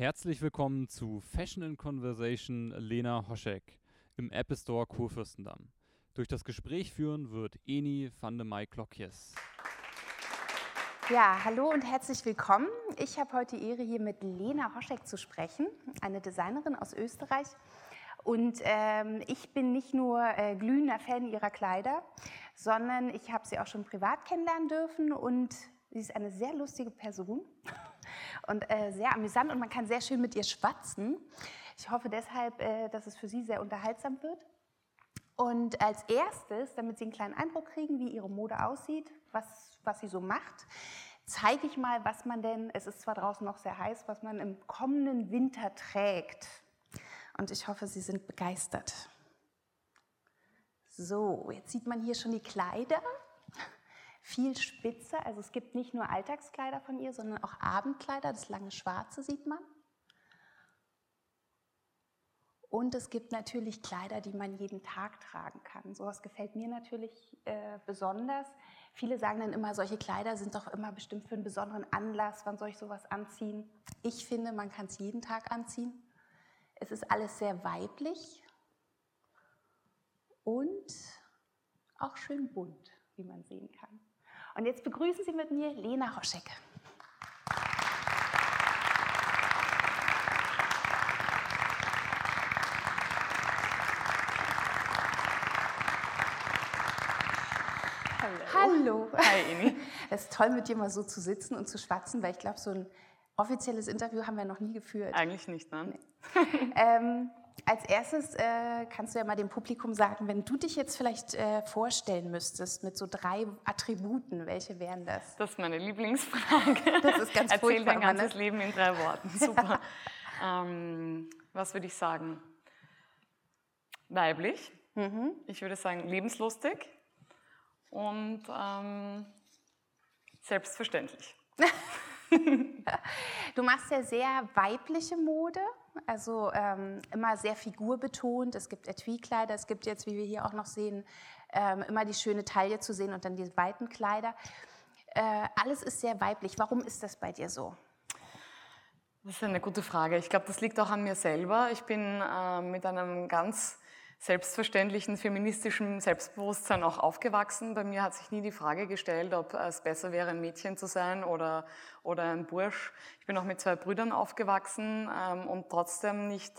Herzlich willkommen zu Fashion in Conversation Lena Hoschek im Apple Store Kurfürstendamm. Durch das Gespräch führen wird Eni van de Mai Klokjes. Ja, hallo und herzlich willkommen. Ich habe heute die Ehre, hier mit Lena Hoschek zu sprechen, eine Designerin aus Österreich. Und ähm, ich bin nicht nur äh, glühender Fan ihrer Kleider, sondern ich habe sie auch schon privat kennenlernen dürfen und sie ist eine sehr lustige Person und äh, sehr amüsant und man kann sehr schön mit ihr schwatzen. Ich hoffe deshalb, äh, dass es für Sie sehr unterhaltsam wird. Und als erstes, damit Sie einen kleinen Eindruck kriegen, wie Ihre Mode aussieht, was, was sie so macht, zeige ich mal, was man denn, es ist zwar draußen noch sehr heiß, was man im kommenden Winter trägt. Und ich hoffe, Sie sind begeistert. So, jetzt sieht man hier schon die Kleider. Viel spitzer, also es gibt nicht nur Alltagskleider von ihr, sondern auch Abendkleider, das lange Schwarze sieht man. Und es gibt natürlich Kleider, die man jeden Tag tragen kann. Sowas gefällt mir natürlich äh, besonders. Viele sagen dann immer, solche Kleider sind doch immer bestimmt für einen besonderen Anlass. Wann soll ich sowas anziehen? Ich finde, man kann es jeden Tag anziehen. Es ist alles sehr weiblich und auch schön bunt, wie man sehen kann. Und jetzt begrüßen Sie mit mir Lena Hoschek. Hallo. Hi, Eni. Es ist toll, mit dir mal so zu sitzen und zu schwatzen, weil ich glaube, so ein offizielles Interview haben wir noch nie geführt. Eigentlich nicht, nein. Nee. ähm, als erstes äh, kannst du ja mal dem Publikum sagen, wenn du dich jetzt vielleicht äh, vorstellen müsstest mit so drei Attributen, welche wären das? Das ist meine Lieblingsfrage. Das ist ganz Erzähl dein ganzes. Leben in drei Worten. Super. ähm, was würde ich sagen? Weiblich. Mhm. Ich würde sagen lebenslustig und ähm, selbstverständlich. Du machst ja sehr weibliche Mode, also ähm, immer sehr figurbetont. Es gibt Etui-Kleider, es gibt jetzt, wie wir hier auch noch sehen, ähm, immer die schöne Taille zu sehen und dann die weiten Kleider. Äh, alles ist sehr weiblich. Warum ist das bei dir so? Das ist eine gute Frage. Ich glaube, das liegt auch an mir selber. Ich bin äh, mit einem ganz selbstverständlichen feministischen Selbstbewusstsein auch aufgewachsen. Bei mir hat sich nie die Frage gestellt, ob es besser wäre, ein Mädchen zu sein oder, oder ein Bursch. Ich bin auch mit zwei Brüdern aufgewachsen ähm, und trotzdem nicht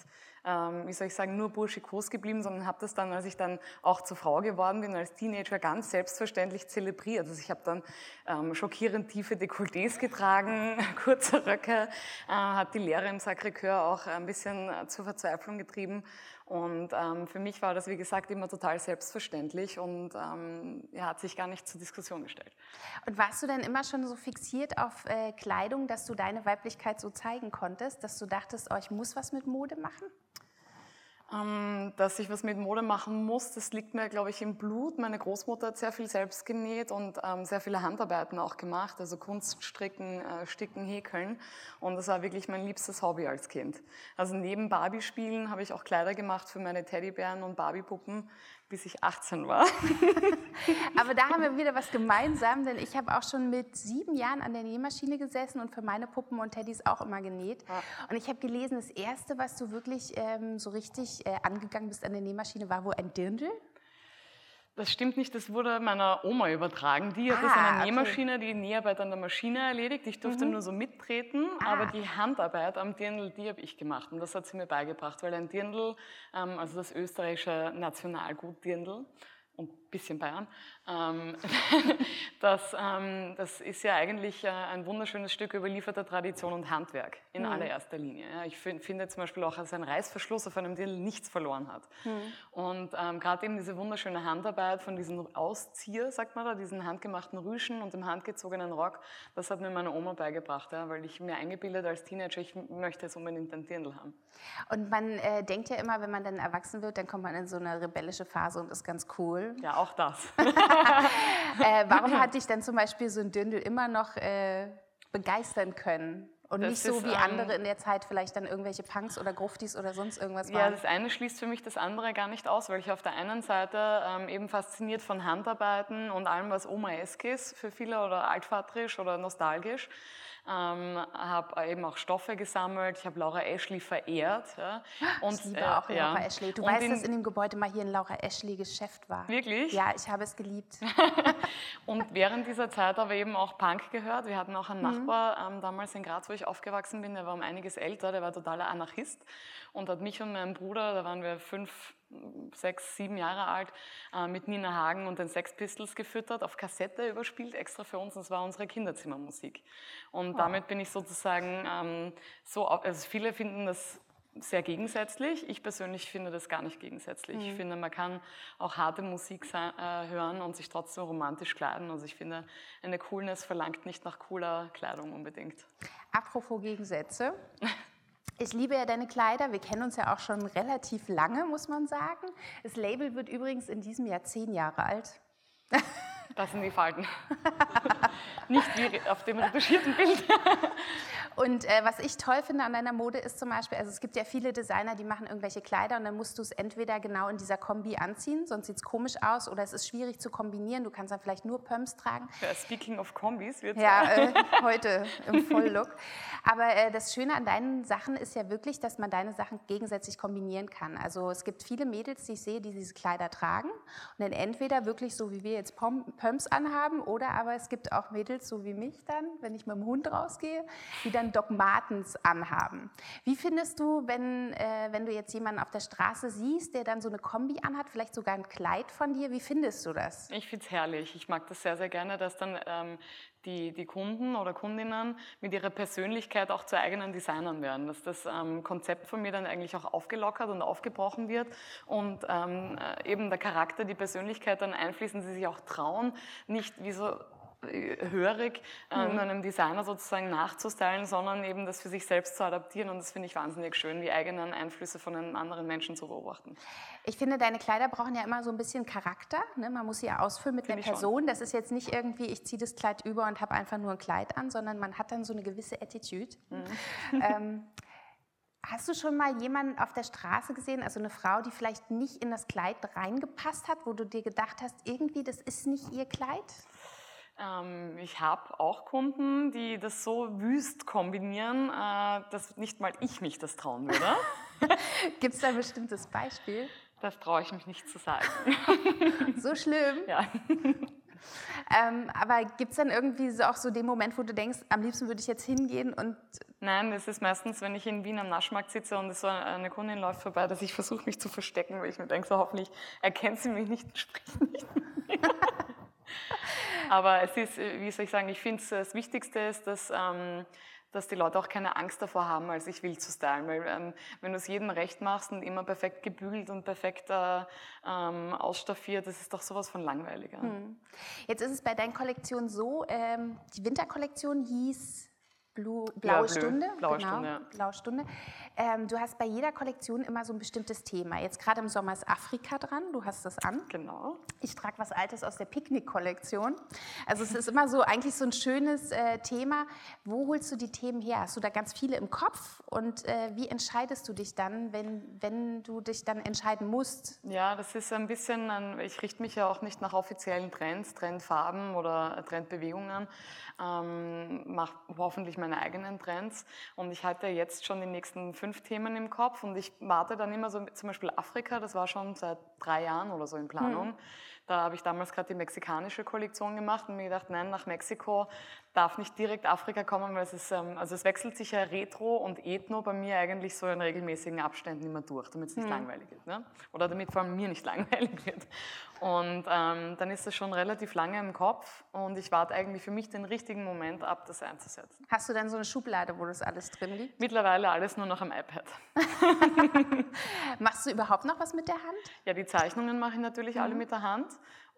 ähm, wie soll ich sagen, nur burschikos geblieben, sondern habe das dann, als ich dann auch zur Frau geworden bin, als Teenager ganz selbstverständlich zelebriert. Also ich habe dann ähm, schockierend tiefe Dekolletés getragen, kurze Röcke, äh, hat die Lehre im Sacré-Cœur auch ein bisschen äh, zur Verzweiflung getrieben. Und ähm, für mich war das, wie gesagt, immer total selbstverständlich und ähm, ja, hat sich gar nicht zur Diskussion gestellt. Und warst du denn immer schon so fixiert auf äh, Kleidung, dass du deine Weiblichkeit so zeigen konntest, dass du dachtest, oh, ich muss was mit Mode machen? Ähm, dass ich was mit Mode machen muss, das liegt mir, glaube ich, im Blut. Meine Großmutter hat sehr viel selbst genäht und ähm, sehr viele Handarbeiten auch gemacht, also Kunststricken, äh, Sticken, Häkeln. Und das war wirklich mein liebstes Hobby als Kind. Also neben Barbie-Spielen habe ich auch Kleider gemacht für meine Teddybären und Barbie-Puppen, bis ich 18 war. Aber da haben wir wieder was gemeinsam, denn ich habe auch schon mit sieben Jahren an der Nähmaschine gesessen und für meine Puppen und Teddys auch immer genäht. Ja. Und ich habe gelesen, das Erste, was du wirklich ähm, so richtig äh, angegangen bist an der Nähmaschine, war wohl ein Dirndl. Das stimmt nicht, das wurde meiner Oma übertragen. Die hat das Ah, an der okay. Nähmaschine, die Näharbeit an der Maschine erledigt. Ich durfte nur so mittreten, Ah. aber die Handarbeit am Dirndl, die habe ich gemacht. Und das hat sie mir beigebracht, weil ein Dirndl, ähm, also das österreichische Nationalgut Dirndl, und bisschen Bayern, ähm, das, ähm, das ist ja eigentlich äh, ein wunderschönes Stück überlieferter Tradition und Handwerk in allererster Linie. Ich find, finde zum Beispiel auch, dass ein Reißverschluss auf einem Dirndl nichts verloren hat. Und ähm, gerade eben diese wunderschöne Handarbeit von diesem Auszieher, sagt man da, diesen handgemachten Rüschen und dem handgezogenen Rock, das hat mir meine Oma beigebracht, ja, weil ich mir eingebildet als Teenager, ich möchte jetzt unbedingt ein Dirndl haben. Und man äh, denkt ja immer, wenn man dann erwachsen wird, dann kommt man in so eine rebellische Phase und ist ganz cool. Ja, auch das. Äh, warum hat dich denn zum Beispiel so ein Dirndl immer noch äh, begeistern können? Und Das nicht so wie andere in der Zeit vielleicht dann irgendwelche Punks oder Gruftis oder sonst irgendwas Ja, waren. das eine schließt für mich das andere gar nicht aus, weil ich auf der einen Seite ähm, eben fasziniert von Handarbeiten und allem, was Oma-esk ist für viele oder altvaterisch oder nostalgisch. Ähm, habe eben auch Stoffe gesammelt. Ich habe Laura Ashley verehrt. Ja. Und, ich liebe äh, auch Laura ja. Ashley. Du und weißt, in, dass in dem Gebäude mal hier ein Laura Ashley Geschäft war. Wirklich? Ja, ich habe es geliebt. und während dieser Zeit habe ich eben auch Punk gehört. Wir hatten auch einen mhm. Nachbar ähm, damals in Graz, wo ich aufgewachsen bin. Der war um einiges älter. Der war totaler Anarchist und hat mich und meinen Bruder, da waren wir fünf, sechs, sieben Jahre alt, äh, mit Nina Hagen und den Sex Pistols gefüttert, auf Kassette überspielt, extra für uns. Das war unsere Kinderzimmermusik. Und oh. damit bin ich sozusagen ähm, so, also viele finden das sehr gegensätzlich. Ich persönlich finde das gar nicht gegensätzlich. Mhm. Ich finde, man kann auch harte Musik äh, hören und sich trotzdem romantisch kleiden. Also ich finde, eine Coolness verlangt nicht nach cooler Kleidung unbedingt. Apropos Gegensätze. Ich liebe ja deine Kleider. Wir kennen uns ja auch schon relativ lange, muss man sagen. Das Label wird übrigens in diesem Jahr zehn Jahre alt. Das sind die Falten. Nicht wie auf dem retuschierten Bild. Und äh, was ich toll finde an deiner Mode ist zum Beispiel, also es gibt ja viele Designer, die machen irgendwelche Kleider und dann musst du es entweder genau in dieser Kombi anziehen, sonst sieht es komisch aus oder es ist schwierig zu kombinieren. Du kannst dann vielleicht nur Pumps tragen. Ja, speaking of Kombis, wird Ja, äh, heute im Volllook. Aber äh, das Schöne an deinen Sachen ist ja wirklich, dass man deine Sachen gegensätzlich kombinieren kann. Also es gibt viele Mädels, die ich sehe, die diese Kleider tragen und dann entweder wirklich so wie wir jetzt Pumps anhaben oder aber es gibt auch Mädels so wie mich dann, wenn ich mit dem Hund rausgehe, die dann Doc Martens anhaben. Wie findest du, wenn, äh, wenn du jetzt jemanden auf der Straße siehst, der dann so eine Kombi anhat, vielleicht sogar ein Kleid von dir, wie findest du das? Ich finde es herrlich. Ich mag das sehr, sehr gerne, dass dann ähm, die, die Kunden oder Kundinnen mit ihrer Persönlichkeit auch zu eigenen Designern werden, dass das ähm, Konzept von mir dann eigentlich auch aufgelockert und aufgebrochen wird und ähm, äh, eben der Charakter, die Persönlichkeit dann einfließen, sie sich auch trauen, nicht wie so hörig, äh, mhm. einem Designer sozusagen nachzustylen, sondern eben das für sich selbst zu adaptieren. Und das finde ich wahnsinnig schön, die eigenen Einflüsse von einem anderen Menschen zu beobachten. Ich finde, deine Kleider brauchen ja immer so ein bisschen Charakter. Ne? Man muss sie ja ausfüllen mit einer Person. Das ist jetzt nicht irgendwie, ich ziehe das Kleid über und habe einfach nur ein Kleid an, sondern man hat dann so eine gewisse Attitude. Mhm. Ähm, Hast du schon mal jemanden auf der Straße gesehen, also eine Frau, die vielleicht nicht in das Kleid reingepasst hat, wo du dir gedacht hast, irgendwie, das ist nicht ihr Kleid? Ähm, ich habe auch Kunden, die das so wüst kombinieren, äh, dass nicht mal ich mich das trauen würde. Gibt es da ein bestimmtes Beispiel? Das traue ich mich nicht zu sagen. so schlimm? Ja. Ähm, aber gibt es dann irgendwie so auch so den Moment, wo du denkst, am liebsten würde ich jetzt hingehen und. Nein, das ist meistens, wenn ich in Wien am Naschmarkt sitze und so eine Kundin läuft vorbei, dass ich versuche, mich zu verstecken, weil ich mir denke, so hoffentlich erkennt sie mich nicht und spricht nicht. Aber es ist, äh, wie soll ich sagen, ich finde, das Wichtigste ist, dass, ähm, dass die Leute auch keine Angst davor haben, als sich wild zu stylen. Weil ähm, wenn du es jedem recht machst und immer perfekt gebügelt und perfekt äh, ähm, ausstaffiert, das ist doch sowas von langweiliger. Hm. Jetzt ist es bei deinen Kollektionen so, ähm, die Winterkollektion hieß Blue, blaue ja, Stunde. Blaue genau, Stunde. Ja. Blaue Stunde. Ähm, du hast bei jeder Kollektion immer so ein bestimmtes Thema. Jetzt gerade im Sommer ist Afrika dran, du hast das an. Genau. Ich trage was Altes aus der Picknick-Kollektion. Also es ist immer so eigentlich so ein schönes äh, Thema. Wo holst du die Themen her? Hast du da ganz viele im Kopf? Und äh, wie entscheidest du dich dann, wenn, wenn du dich dann entscheiden musst? Ja, das ist ein bisschen, ein, ich richte mich ja auch nicht nach offiziellen Trends, Trendfarben oder Trendbewegungen, ähm, mache hoffentlich meine eigenen Trends. Und ich hatte jetzt schon die nächsten fünf Themen im Kopf und ich warte dann immer so, zum Beispiel Afrika, das war schon seit drei Jahren oder so in Planung. Hm. Da habe ich damals gerade die mexikanische Kollektion gemacht und mir gedacht, nein, nach Mexiko darf nicht direkt Afrika kommen, weil es ist, ähm, also es wechselt sich ja Retro und Ethno bei mir eigentlich so in regelmäßigen Abständen immer durch, damit es nicht mhm. langweilig wird. Ne? Oder damit vor allem mir nicht langweilig wird. Und ähm, dann ist das schon relativ lange im Kopf und ich warte eigentlich für mich den richtigen Moment ab, das einzusetzen. Hast du dann so eine Schublade, wo das alles drin liegt? Mittlerweile alles nur noch am iPad. Machst du überhaupt noch was mit der Hand? Ja, die Zeichnungen mache ich natürlich mhm. alle mit der Hand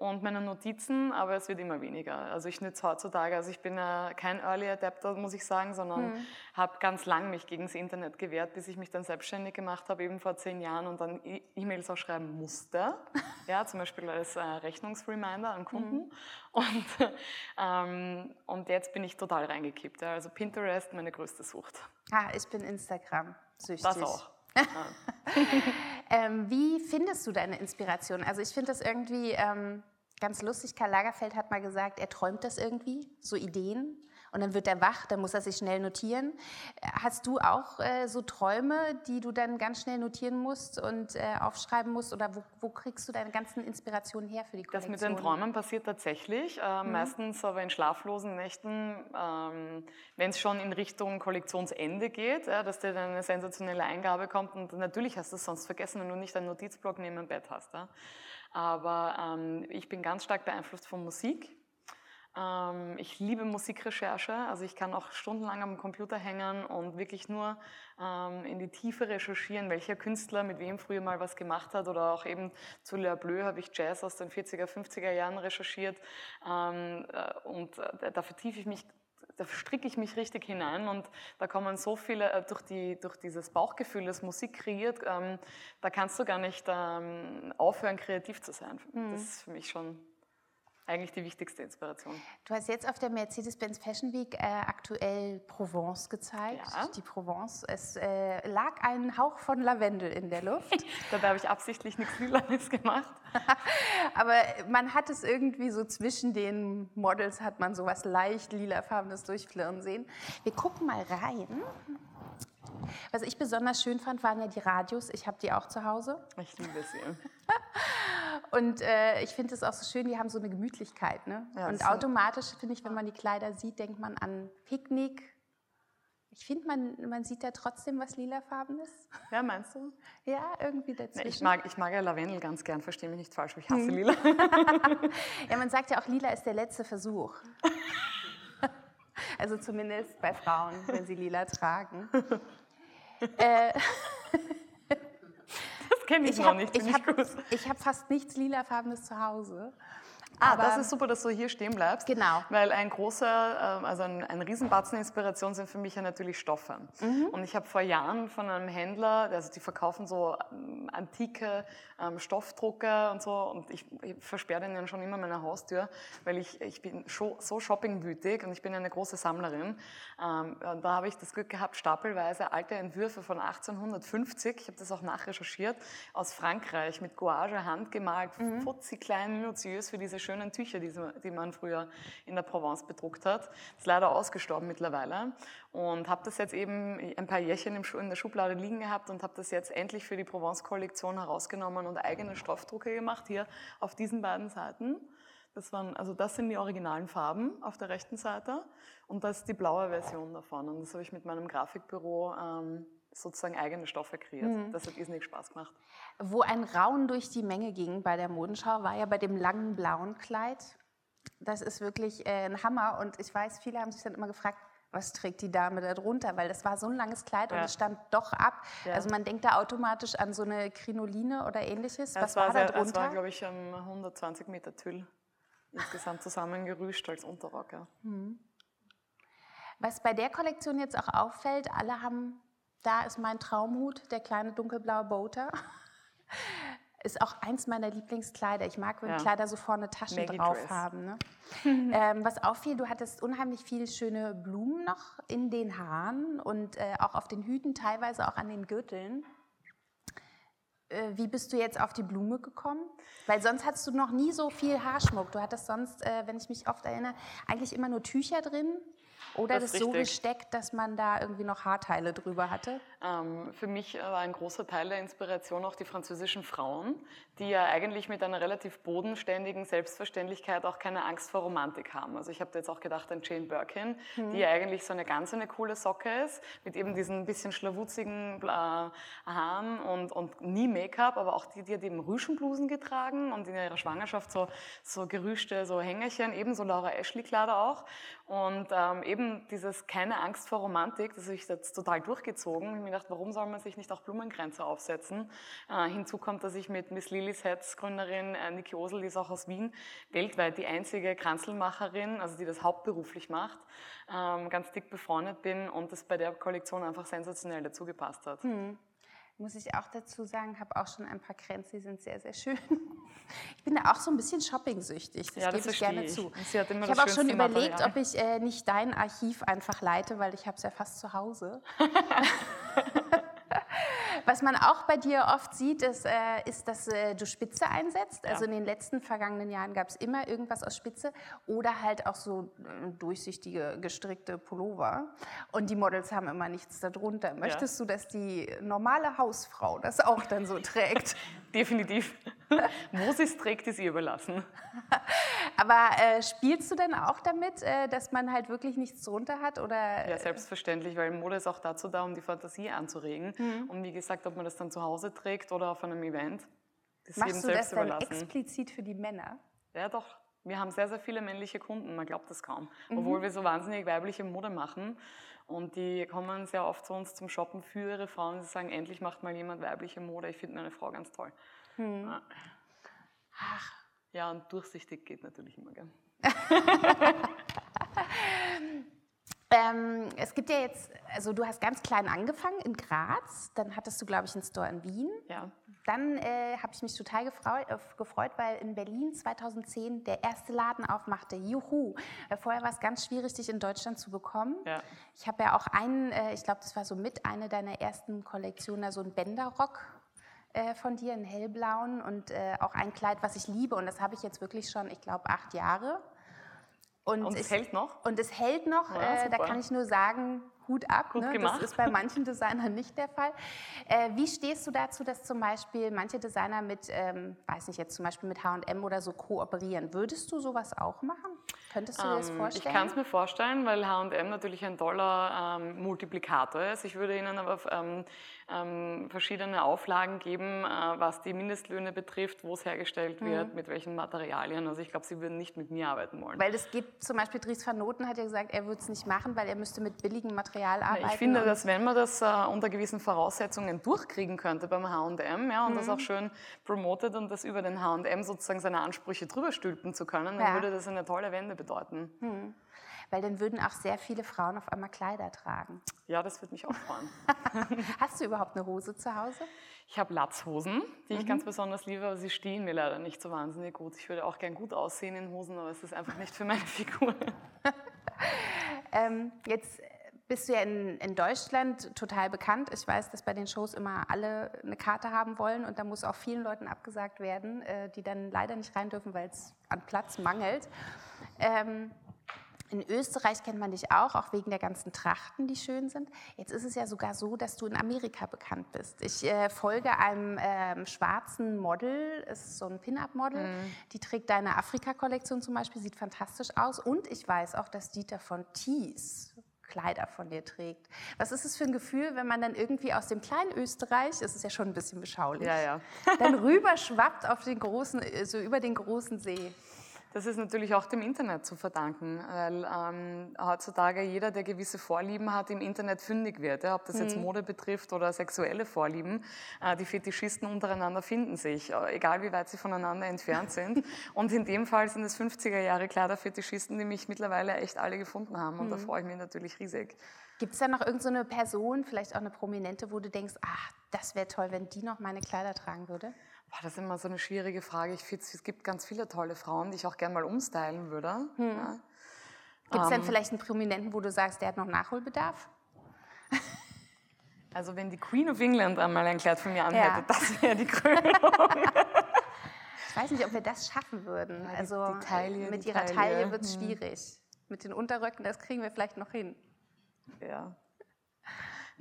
und meine Notizen, aber es wird immer weniger. Also ich nütze heutzutage, also ich bin äh, kein Early Adapter, muss ich sagen, sondern mhm. habe ganz lang mich gegen das Internet gewehrt, bis ich mich dann selbstständig gemacht habe, eben vor zehn Jahren und dann e- E-Mails auch schreiben musste, ja, zum Beispiel als äh, Rechnungsreminder an Kunden. Mhm. Und, ähm, und jetzt bin ich total reingekippt. Ja. Also Pinterest, meine größte Sucht. Ah, ich bin Instagram süchtig. Das auch. ähm, wie findest du deine Inspiration? Also ich finde das irgendwie ähm, ganz lustig. Karl Lagerfeld hat mal gesagt, er träumt das irgendwie, so Ideen. und dann wird er wach, dann muss er sich schnell notieren. Hast du auch äh, so Träume, die du dann ganz schnell notieren musst und äh, aufschreiben musst? Oder wo, wo, kriegst du deine ganzen Inspirationen her für die Kollektion? Das mit den Träumen passiert tatsächlich, äh, mhm. meistens aber in schlaflosen Nächten, ähm, wenn es schon in Richtung Kollektionsende geht, dass dir dann eine sensationelle Eingabe kommt und natürlich hast du es sonst vergessen, wenn du nicht einen Notizblock neben dem Bett hast. Aber ähm, ich bin ganz stark beeinflusst von Musik. Ähm, ich liebe Musikrecherche, also ich kann auch stundenlang am Computer hängen und wirklich nur ähm, in die Tiefe recherchieren, welcher Künstler mit wem früher mal was gemacht hat. Oder auch eben zu Le Bleu habe ich Jazz aus den 40er, 50er Jahren recherchiert. Ähm, äh, und äh, da vertiefe ich mich da stricke ich mich richtig hinein und da kommen so viele, äh, durch, die, durch dieses Bauchgefühl, das Musik kreiert, ähm, da kannst du gar nicht ähm, aufhören, kreativ zu sein. Mhm. Das ist für mich schon eigentlich die wichtigste Inspiration. Du hast jetzt auf der Mercedes-Benz Fashion Week äh, aktuell Provence gezeigt. Ja. Die Provence. Es äh, lag ein Hauch von Lavendel in der Luft. Dabei habe ich absichtlich nichts Lilanes gemacht. Aber man hat es irgendwie so zwischen den Models hat man sowas leicht lilafarbenes durchflirren sehen. Wir gucken mal rein. Was ich besonders schön fand, waren ja die Radios. Ich habe die auch zu Hause. Ich liebe sie. Und äh, ich finde es auch so schön, die haben so eine Gemütlichkeit. Ne? Ja, und automatisch, finde ich, wenn man die Kleider sieht, denkt man an Picknick. Ich finde, man, man sieht da trotzdem was lilafarbenes. Ja, meinst du? Ja, irgendwie dazwischen. Ich mag, ich mag ja Lavendel ganz gern, verstehe mich nicht falsch, ich hasse hm. lila. ja, man sagt ja auch, lila ist der letzte Versuch. also zumindest bei Frauen, wenn sie lila tragen. Äh, kenne ich, ich, noch nicht. Ich habe hab fast nichts lilafarbenes zu Hause. Ah, das ist super, dass du hier stehen bleibst. Genau. Weil ein großer, ähm, also ein, ein Riesenbatzen Inspiration sind für mich ja natürlich Stoffe. Mhm. Und ich habe vor Jahren von einem Händler, also die verkaufen so ähm, antike ähm, Stoffdrucker und so und ich, ich versperre denen schon immer meine Haustür, weil ich, ich bin so shoppingwütig und ich bin eine große Sammlerin. Ähm, da habe ich das Glück gehabt, stapelweise alte Entwürfe von 1850, ich habe das auch nachrecherchiert, aus Frankreich mit Gouache handgemalt, mhm. futzi klein, minutiös für diese schönen Tücher, die, man früher in der Provence bedruckt hat. Ist leider ausgestorben mittlerweile. Und habe das jetzt eben ein paar Jährchen in der Schublade liegen gehabt und habe das jetzt endlich für die Provence-Kollektion herausgenommen und eigene Stoffdrucke gemacht, hier auf diesen beiden Seiten. Das, waren, also das sind die originalen Farben auf der rechten Seite und das ist die blaue Version davon. Und das habe ich mit meinem Grafikbüro ähm, sozusagen eigene Stoffe kreiert. Mhm. Das hat irrsinnig Spaß gemacht. Wo ein Raun durch die Menge ging bei der Modenschau, war ja bei dem langen blauen Kleid. Das ist wirklich äh, ein Hammer. Und ich weiß, viele haben sich dann immer gefragt, was trägt die Dame da drunter? Weil das war so ein langes Kleid ja. und es stand doch ab. Ja. Also man denkt da automatisch an so eine Krinoline oder ähnliches. Ja, was war, war da drunter? Es war, glaube ich, 120 Meter Tüll insgesamt zusammengerüscht als Unterrock. Mhm. Was bei der Kollektion jetzt auch auffällt, alle haben da ist mein Traumhut, der kleine dunkelblaue Boater. Ist auch eins meiner Lieblingskleider. Ich mag, wenn ja. Kleider so vorne Taschen Maggie drauf Dress. haben. Ne? ähm, was auffiel, du hattest unheimlich viele schöne Blumen noch in den Haaren und äh, auch auf den Hüten, teilweise auch an den Gürteln. Äh, wie bist du jetzt auf die Blume gekommen? Weil sonst hattest du noch nie so viel Haarschmuck. Du hattest sonst, äh, wenn ich mich oft erinnere, eigentlich immer nur Tücher drin oder das, das so gesteckt, dass man da irgendwie noch Haarteile drüber hatte? Ähm, für mich war ein großer Teil der Inspiration auch die französischen Frauen, die ja eigentlich mit einer relativ bodenständigen Selbstverständlichkeit auch keine Angst vor Romantik haben. Also ich habe jetzt auch gedacht an Jane Birkin, mhm. die ja eigentlich so eine ganz eine coole Socke ist, mit eben diesen bisschen schlawutzigen äh, Haaren und, und nie Make-up, aber auch die, die hat eben Rüschenblusen getragen und in ihrer Schwangerschaft so, so gerüschte so Hängerchen, ebenso Laura Ashley-Kleider auch. Und ähm, eben dieses keine Angst vor Romantik, das habe ich jetzt total durchgezogen. Ich habe mir gedacht, warum soll man sich nicht auch Blumenkränze aufsetzen? Äh, hinzu kommt, dass ich mit Miss Lillys Herz Gründerin äh, Niki Osel, die ist auch aus Wien, weltweit die einzige Kranzelmacherin, also die das hauptberuflich macht, ähm, ganz dick befreundet bin und das bei der Kollektion einfach sensationell dazu gepasst hat. Hm muss ich auch dazu sagen, habe auch schon ein paar Kränze, die sind sehr, sehr schön. Ich bin da auch so ein bisschen shopping-süchtig, das, ja, das gebe ich gerne ich. zu. ich habe auch schon überlegt, Material. ob ich äh, nicht dein Archiv einfach leite, weil ich habe es ja fast zu Hause. Was man auch bei dir oft sieht, ist, äh, ist dass äh, du Spitze einsetzt. Also Ja. in den letzten vergangenen Jahren gab es immer irgendwas aus Spitze oder halt auch so äh, durchsichtige gestrickte Pullover. Und die Models haben immer nichts darunter. Möchtest du, dass die normale Hausfrau das auch dann so trägt? Definitiv. Wo sie es trägt, ist ihr überlassen. Aber äh, spielst du denn auch damit, äh, dass man halt wirklich nichts drunter hat? Oder Ja, selbstverständlich, weil Mode ist auch dazu da, um die Fantasie anzuregen. Mhm. Und wie gesagt, ob man das dann zu Hause trägt oder auf einem Event, das ist jedem machst du das selbst dann überlassen. explizit für die Männer? Ja, doch. Wir haben sehr, sehr viele männliche Kunden, man glaubt das kaum. Mhm. Obwohl wir so wahnsinnig weibliche Mode machen. Und die kommen sehr oft zu uns zum Shoppen für ihre Frauen. Sie sagen, endlich macht mal jemand weibliche Mode. Ich finde meine Frau ganz toll. Hm. Ja. Ja, und durchsichtig geht natürlich immer gern. Ähm, es gibt ja jetzt, also du hast ganz klein angefangen in Graz, dann hattest du, glaube ich, einen Store in Wien. Ja. Dann äh, habe ich mich total gefreut, äh, gefreut, weil in Berlin 2010 der erste Laden aufmachte. Juhu! Weil vorher war es ganz schwierig, dich in Deutschland zu bekommen. Ja. Ich habe ja auch einen, äh, ich glaube, das war so mit eine deiner ersten Kollektionen, so ein Bänderrock äh, von dir, einen hellblauen und äh, auch ein Kleid, was ich liebe. Und das habe ich jetzt wirklich schon, ich glaube, acht Jahre. Und ich- es hält noch? und es hält noch, Ja, äh, da kann ich nur sagen, Hut ab. Gut ne? gemacht. Das ist bei manchen Designern nicht der Fall. Äh, wie stehst du dazu, dass zum Beispiel manche Designer mit, ähm, weiß nicht jetzt zum Beispiel mit H&M oder so kooperieren? Würdest du sowas auch machen? Könntest du dir das Ähm, vorstellen? Ich kann es mir vorstellen, weil H&M natürlich ein toller ähm, Multiplikator ist. Ich würde Ihnen aber ähm, ähm, verschiedene Auflagen geben, äh, was die Mindestlöhne betrifft, wo es hergestellt Mhm. wird, mit welchen Materialien. Also ich glaube, Sie würden nicht mit mir arbeiten wollen. Weil es gibt zum Beispiel Dries van Noten hat ja gesagt, er würde es nicht machen, weil er müsste mit billigem Material arbeiten. Ich finde, dass wenn man das äh, unter gewissen Voraussetzungen durchkriegen könnte beim H&M ja, und das Mhm. auch schön promotet und das über den H&M sozusagen seine Ansprüche drüber stülpen zu können, dann Ja. würde das eine tolle Wende bedeuten. Weil dann würden auch sehr viele Frauen auf einmal Kleider tragen. Ja, das würde mich auch freuen. Hast du überhaupt eine Hose zu Hause? Ich habe Latzhosen, die Mhm. ich ganz besonders liebe, aber sie stehen mir leider nicht so wahnsinnig gut. Ich würde auch gern gut aussehen in Hosen, aber es ist einfach nicht für meine Figur. Ähm, jetzt bist du ja in, in Deutschland total bekannt. Ich weiß, dass bei den Shows immer alle eine Karte haben wollen und da muss auch vielen Leuten abgesagt werden, äh, die dann leider nicht rein dürfen, weil es an Platz mangelt. Ähm, in Österreich kennt man dich auch, auch wegen der ganzen Trachten, die schön sind. Jetzt ist es ja sogar so, dass du in Amerika bekannt bist. Ich äh, folge einem ähm, schwarzen Model, ist so ein Pin-Up-Model, die trägt deine Afrika-Kollektion zum Beispiel, sieht fantastisch aus. Und ich weiß auch, dass Dieter von Thies Kleider von dir trägt. Was ist es für ein Gefühl, wenn man dann irgendwie aus dem kleinen Österreich, es ist ja schon ein bisschen beschaulich, Ja, ja. dann rüberschwappt auf den großen, so über den großen See? Das ist natürlich auch dem Internet zu verdanken, weil ähm, heutzutage jeder, der gewisse Vorlieben hat, im Internet fündig wird. Ja, ob das jetzt Mode betrifft oder sexuelle Vorlieben. Äh, die Fetischisten untereinander finden sich, äh, egal wie weit sie voneinander entfernt sind. Und in dem Fall sind es 50er Jahre Kleiderfetischisten, die mich mittlerweile echt alle gefunden haben. Und da freue ich mich natürlich riesig. Gibt es da noch irgendeine so Person, vielleicht auch eine Prominente, wo du denkst, ach, das wäre toll, wenn die noch meine Kleider tragen würde? Das ist immer so eine schwierige Frage. Ich finde, es gibt ganz viele tolle Frauen, die ich auch gerne mal umstylen würde. Ja. Gibt es Ähm. dann vielleicht einen Prominenten, wo du sagst, der hat noch Nachholbedarf? Also wenn die Queen of England einmal ein Kleid von mir anhätte, Ja. das wäre die Krönung. Ich weiß nicht, ob wir das schaffen würden. die- also Taille, mit ihrer Taille, Taille wird es hm. schwierig. Mit den Unterröcken, das kriegen wir vielleicht noch hin. Ja.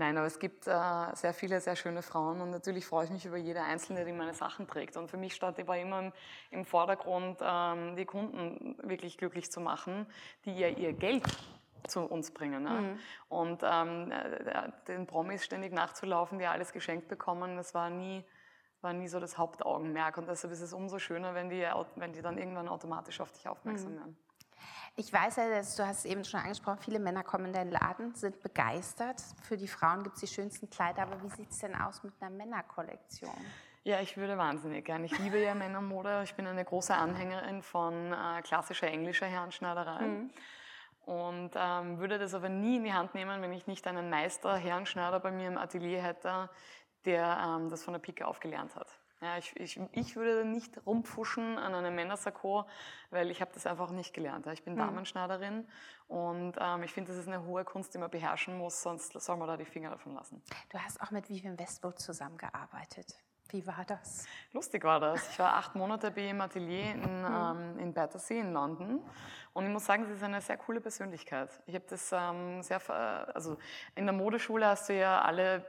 Nein, aber es gibt äh, sehr viele sehr schöne Frauen und natürlich freue ich mich über jede Einzelne, die meine Sachen trägt. Und für mich stand immer im, im Vordergrund, ähm, die Kunden wirklich glücklich zu machen, die ja ihr Geld zu uns bringen. Ne? Und ähm, äh, den Promis ständig nachzulaufen, die alles geschenkt bekommen, das war nie, war nie so das Hauptaugenmerk. Und deshalb ist es umso schöner, wenn die, wenn die dann irgendwann automatisch auf dich aufmerksam werden. Ich weiß ja, dass, du hast es eben schon angesprochen, viele Männer kommen in deinen Laden, sind begeistert. Für die Frauen gibt es die schönsten Kleider, aber wie sieht es denn aus mit einer Männerkollektion? Ja, ich würde wahnsinnig gern. Ich liebe ja Männermode. Ich bin eine große Anhängerin von äh, klassischer englischer Herrenschneiderei. Und ähm, würde das aber nie in die Hand nehmen, wenn ich nicht einen Meister Herrenschneider bei mir im Atelier hätte, der ähm, das von der Pike auf gelernt hat. Ja, ich, ich, ich würde nicht rumpfuschen an einem Männersakko, weil ich habe das einfach nicht gelernt. Ich bin mhm. Damenschneiderin und ähm, ich finde, das ist eine hohe Kunst, die man beherrschen muss, sonst soll man da die Finger davon lassen. Du hast auch mit Vivian Westwood zusammengearbeitet. Wie war das? Lustig war das. Ich war acht Monate bei ihrem Atelier in, mhm. ähm, in Battersea in London und ich muss sagen, sie ist eine sehr coole Persönlichkeit. Ich habe das ähm, sehr, also in der Modeschule hast du ja alle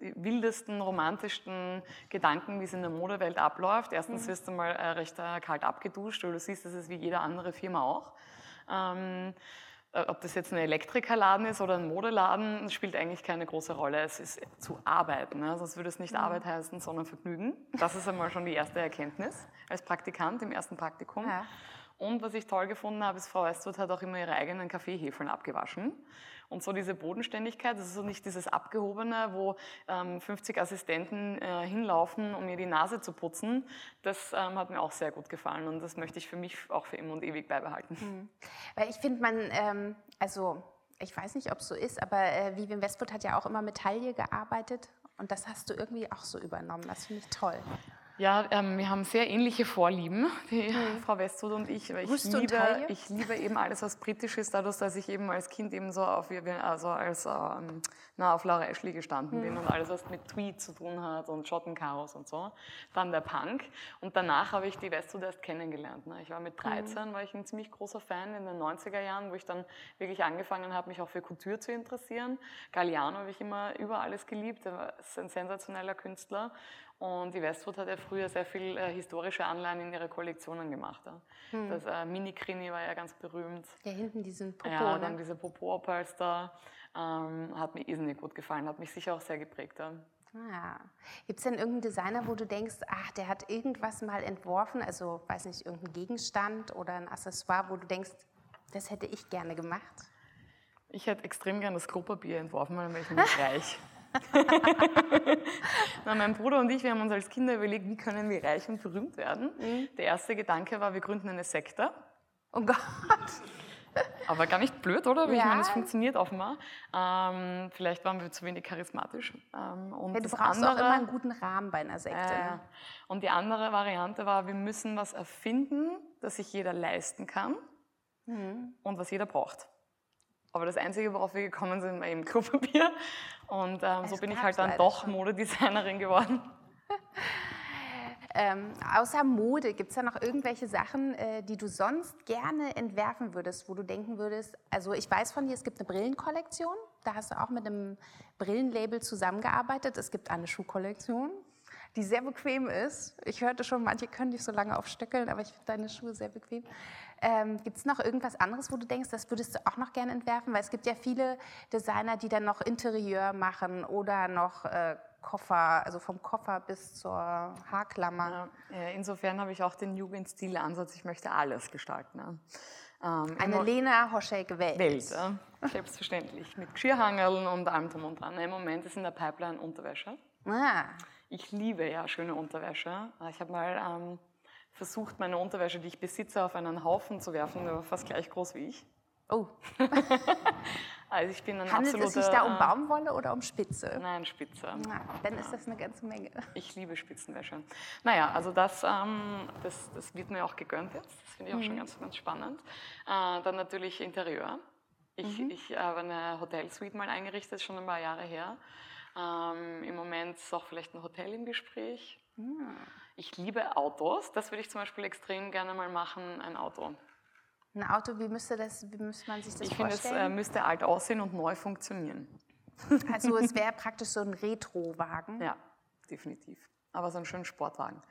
die wildesten, romantischsten Gedanken, wie es in der Modewelt abläuft. Erstens mhm. wirst du mal äh, recht äh, kalt abgeduscht, weil du siehst, das ist wie jede andere Firma auch. Ähm, äh, ob das jetzt ein Elektrikerladen ist oder ein Modeladen, spielt eigentlich keine große Rolle. Es ist zu arbeiten. Ne? Sonst würde es nicht mhm. Arbeit heißen, sondern Vergnügen. Das ist einmal schon die erste Erkenntnis als Praktikant im ersten Praktikum. Ja. Und was ich toll gefunden habe, ist, Frau Westwood hat auch immer ihre eigenen Kaffeehefeln abgewaschen. Und so diese Bodenständigkeit, das ist so nicht dieses Abgehobene, wo ähm, 50 Assistenten äh, hinlaufen, um mir die Nase zu putzen. Das ähm, hat mir auch sehr gut gefallen und das möchte ich für mich auch für immer und ewig beibehalten. Mhm. Weil ich finde, man, ähm, also ich weiß nicht, ob es so ist, aber äh, Vivian Westwood hat ja auch immer mit Taille gearbeitet und das hast du irgendwie auch so übernommen. Das finde ich toll. Ja, ähm, wir haben sehr ähnliche Vorlieben, die mhm. Frau Westwood und ich. Weil ich, liebe, ich liebe eben alles, was britisch ist, dadurch, dass ich eben als Kind eben so auf, also als, ähm, na, auf Laura Ashley gestanden mhm. bin und alles, was mit Tweed zu tun hat und Schottenchaos und so. Dann der Punk. Und danach habe ich die Westwood erst kennengelernt. Ne? Ich war mit 13, mhm. war ich ein ziemlich großer Fan in den 90er Jahren, wo ich dann wirklich angefangen habe, mich auch für Couture zu interessieren. Galliano habe ich immer über alles geliebt. Er ist ein sensationeller Künstler. Und die Westwood hat ja früher sehr viel äh, historische Anleihen in ihre Kollektionen gemacht. Ja. Hm. Das äh, Mini-Krimi war ja ganz berühmt. Ja, hinten diesen Popo, Ja, dann diese Popo-Polster. Ähm, hat mir irrsinnig gut gefallen, hat mich sicher auch sehr geprägt. Ja. Ah. Gibt es denn irgendeinen Designer, wo du denkst, ach, der hat irgendwas mal entworfen, also weiß nicht, irgendein Gegenstand oder ein Accessoire, wo du denkst, das hätte ich gerne gemacht? Ich hätte extrem gerne das Klopapier entworfen, weil dann wäre ich nämlich reich. Na, mein Bruder und ich, wir haben uns als Kinder überlegt, wie können wir reich und berühmt werden. Mhm. Der erste Gedanke war, wir gründen eine Sekte. Oh Gott. Aber gar nicht blöd, oder? Ja. Ich meine, es funktioniert offenbar. Ähm, vielleicht waren wir zu wenig charismatisch. Ähm, und ja, du brauchst andere, auch immer einen guten Rahmen bei einer Sekte. Äh, und die andere Variante war, wir müssen was erfinden, das sich jeder leisten kann mhm. und was jeder braucht. Aber das Einzige, worauf wir gekommen sind, war eben Klopapier. Und ähm, so bin ich halt dann doch schon. Modedesignerin geworden. Ähm, außer Mode, gibt es da noch irgendwelche Sachen, äh, die du sonst gerne entwerfen würdest, wo du denken würdest, also ich weiß von dir, es gibt eine Brillenkollektion, da hast du auch mit einem Brillenlabel zusammengearbeitet. Es gibt eine Schuhkollektion, die sehr bequem ist. Ich hörte schon, manche können nicht so lange aufstöckeln, aber ich finde deine Schuhe sehr bequem. Ähm, Gibt es noch irgendwas anderes, wo du denkst, das würdest du auch noch gerne entwerfen? Weil es gibt ja viele Designer, die dann noch Interieur machen oder noch äh, Koffer, also vom Koffer bis zur Haarklammer. Ja, insofern habe ich auch den Jugendstil-Ansatz, ich möchte alles gestalten. Ja. Ähm, Eine Lena Hoschek Welt. Welt, ja. selbstverständlich. Mit Geschirrhangeln und allem drum und dran. Im Moment ist in der Pipeline Unterwäsche. Ah. Ich liebe ja schöne Unterwäsche. Ich habe mal ähm, versucht, meine Unterwäsche, die ich besitze, auf einen Haufen zu werfen. Der war fast gleich groß wie ich. Oh. also ich bin ein Handelt absoluter, es sich da um Baumwolle oder um Spitze? Nein, Spitze. Na, dann ist das eine ganze Menge. Ich liebe Spitzenwäsche. Naja, also das, ähm, das, das wird mir auch gegönnt jetzt. Das finde ich auch mhm. schon ganz, ganz spannend. Äh, dann natürlich Interieur. Ich, mhm. ich habe eine Hotelsuite mal eingerichtet, schon ein paar Jahre her. Ähm, Im Moment ist auch vielleicht ein Hotel im Gespräch. Mhm. Ich liebe Autos. Das würde ich zum Beispiel extrem gerne mal machen, ein Auto. Ein Auto, wie müsste, das, wie müsste man sich das ich vorstellen? Ich finde, es äh, müsste alt aussehen und neu funktionieren. Also es wäre praktisch so ein Retro-Wagen? Ja, definitiv. Aber so ein schöner Sportwagen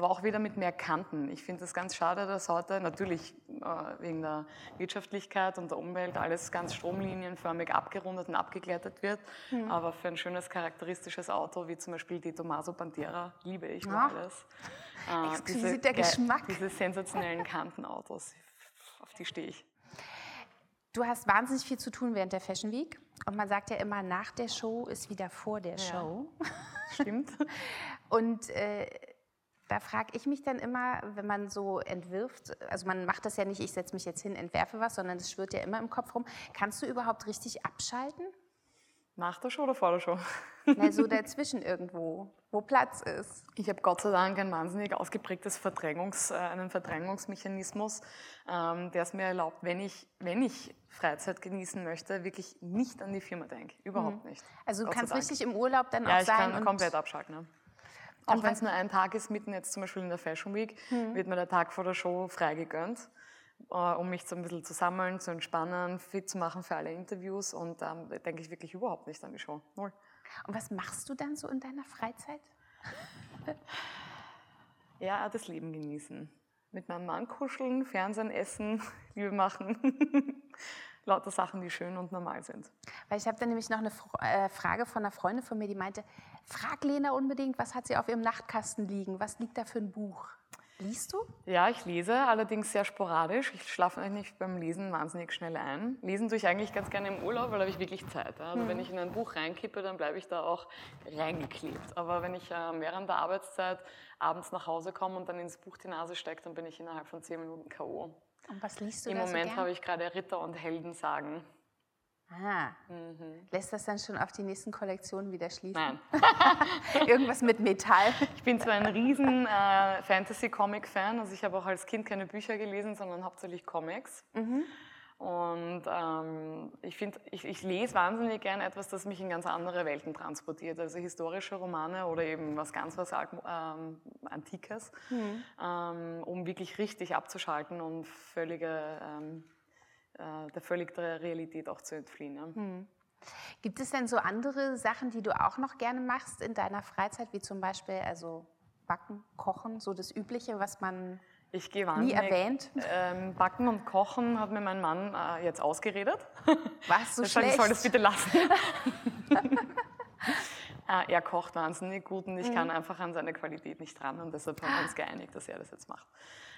aber auch wieder mit mehr Kanten. Ich finde es ganz schade, dass heute natürlich äh, wegen der Wirtschaftlichkeit und der Umwelt alles ganz stromlinienförmig abgerundet und abgeglättet wird. Mhm. Aber für ein schönes, charakteristisches Auto wie zum Beispiel die Tommaso Pantera liebe ich ja. alles. Äh, Exquisit der Geschmack. Diese sensationellen Kantenautos, auf die stehe ich. Du hast wahnsinnig viel zu tun während der Fashion Week. Und man sagt ja immer, nach der Show ist wieder vor der Show. stimmt. und äh, da frage ich mich dann immer, wenn man so entwirft, also man macht das ja nicht, ich setze mich jetzt hin, entwerfe was, sondern es schwirrt ja immer im Kopf rum. Kannst du überhaupt richtig abschalten? Nach der Show oder vor der Show? Na, so dazwischen irgendwo, wo Platz ist. Ich habe Gott sei Dank ein wahnsinnig ausgeprägtes Verdrängungs, äh, einen Verdrängungsmechanismus, ähm, der es mir erlaubt, wenn ich, wenn ich Freizeit genießen möchte, wirklich nicht an die Firma denke. Überhaupt nicht. Also du Gott kannst richtig im Urlaub dann Ja, auch ich sein. kann und komplett abschalten. Ja. Auch wenn es nur ein Tag ist, mitten jetzt zum Beispiel in der Fashion Week, wird mir der Tag vor der Show frei gegönnt, äh, um mich so ein bisschen zu sammeln, zu entspannen, fit zu machen für alle Interviews. Und ähm, da denke ich wirklich überhaupt nicht an die Show. Null. Und was machst du dann so in deiner Freizeit? Ja, das Leben genießen. Mit meinem Mann kuscheln, Fernsehen, essen, Liebe machen. Lauter Sachen, die schön und normal sind. Weil ich habe da nämlich noch eine äh, Frage von einer Freundin von mir, die meinte, frag Lena unbedingt, was hat sie auf ihrem Nachtkasten liegen? Was liegt da für ein Buch? Liest du? Ja, ich lese, allerdings sehr sporadisch. Ich schlafe eigentlich beim Lesen wahnsinnig schnell ein. Lesen tue ich eigentlich ganz gerne im Urlaub, weil da habe ich wirklich Zeit. Also wenn ich in ein Buch reinkippe, dann bleibe ich da auch reingeklebt. Aber wenn ich äh, während der Arbeitszeit abends nach Hause komme und dann ins Buch die Nase steckt, dann bin ich innerhalb von zehn Minuten K.O. Und was liest du Im da Moment so habe ich gerade Ritter und Helden sagen. Ah, Mhm. lässt das dann schon auf die nächsten Kollektionen wieder schließen? Nein. Irgendwas mit Metall. Ich bin zwar ein riesen äh, Fantasy-Comic-Fan, also ich habe auch als Kind keine Bücher gelesen, sondern hauptsächlich Comics. Und ähm, ich finde, ich, ich lese wahnsinnig gern etwas, das mich in ganz andere Welten transportiert. Also historische Romane oder eben was ganz was ähm, Antikes, ähm, um wirklich richtig abzuschalten und völlige, ähm, äh, der völlig der Realität auch zu entfliehen. Ja. Gibt es denn so andere Sachen, die du auch noch gerne machst in deiner Freizeit, wie zum Beispiel also Backen, Kochen, so das Übliche, was man Ich gehe nie wahnsinnig. erwähnt? Ähm, Backen und Kochen hat mir mein Mann äh, jetzt ausgeredet. Was so sagt, ich soll das schlecht? bitte lassen. äh, er kocht wahnsinnig gut und ich Mhm. kann einfach an seine Qualität nicht ran und deshalb haben wir uns geeinigt, dass er das jetzt macht.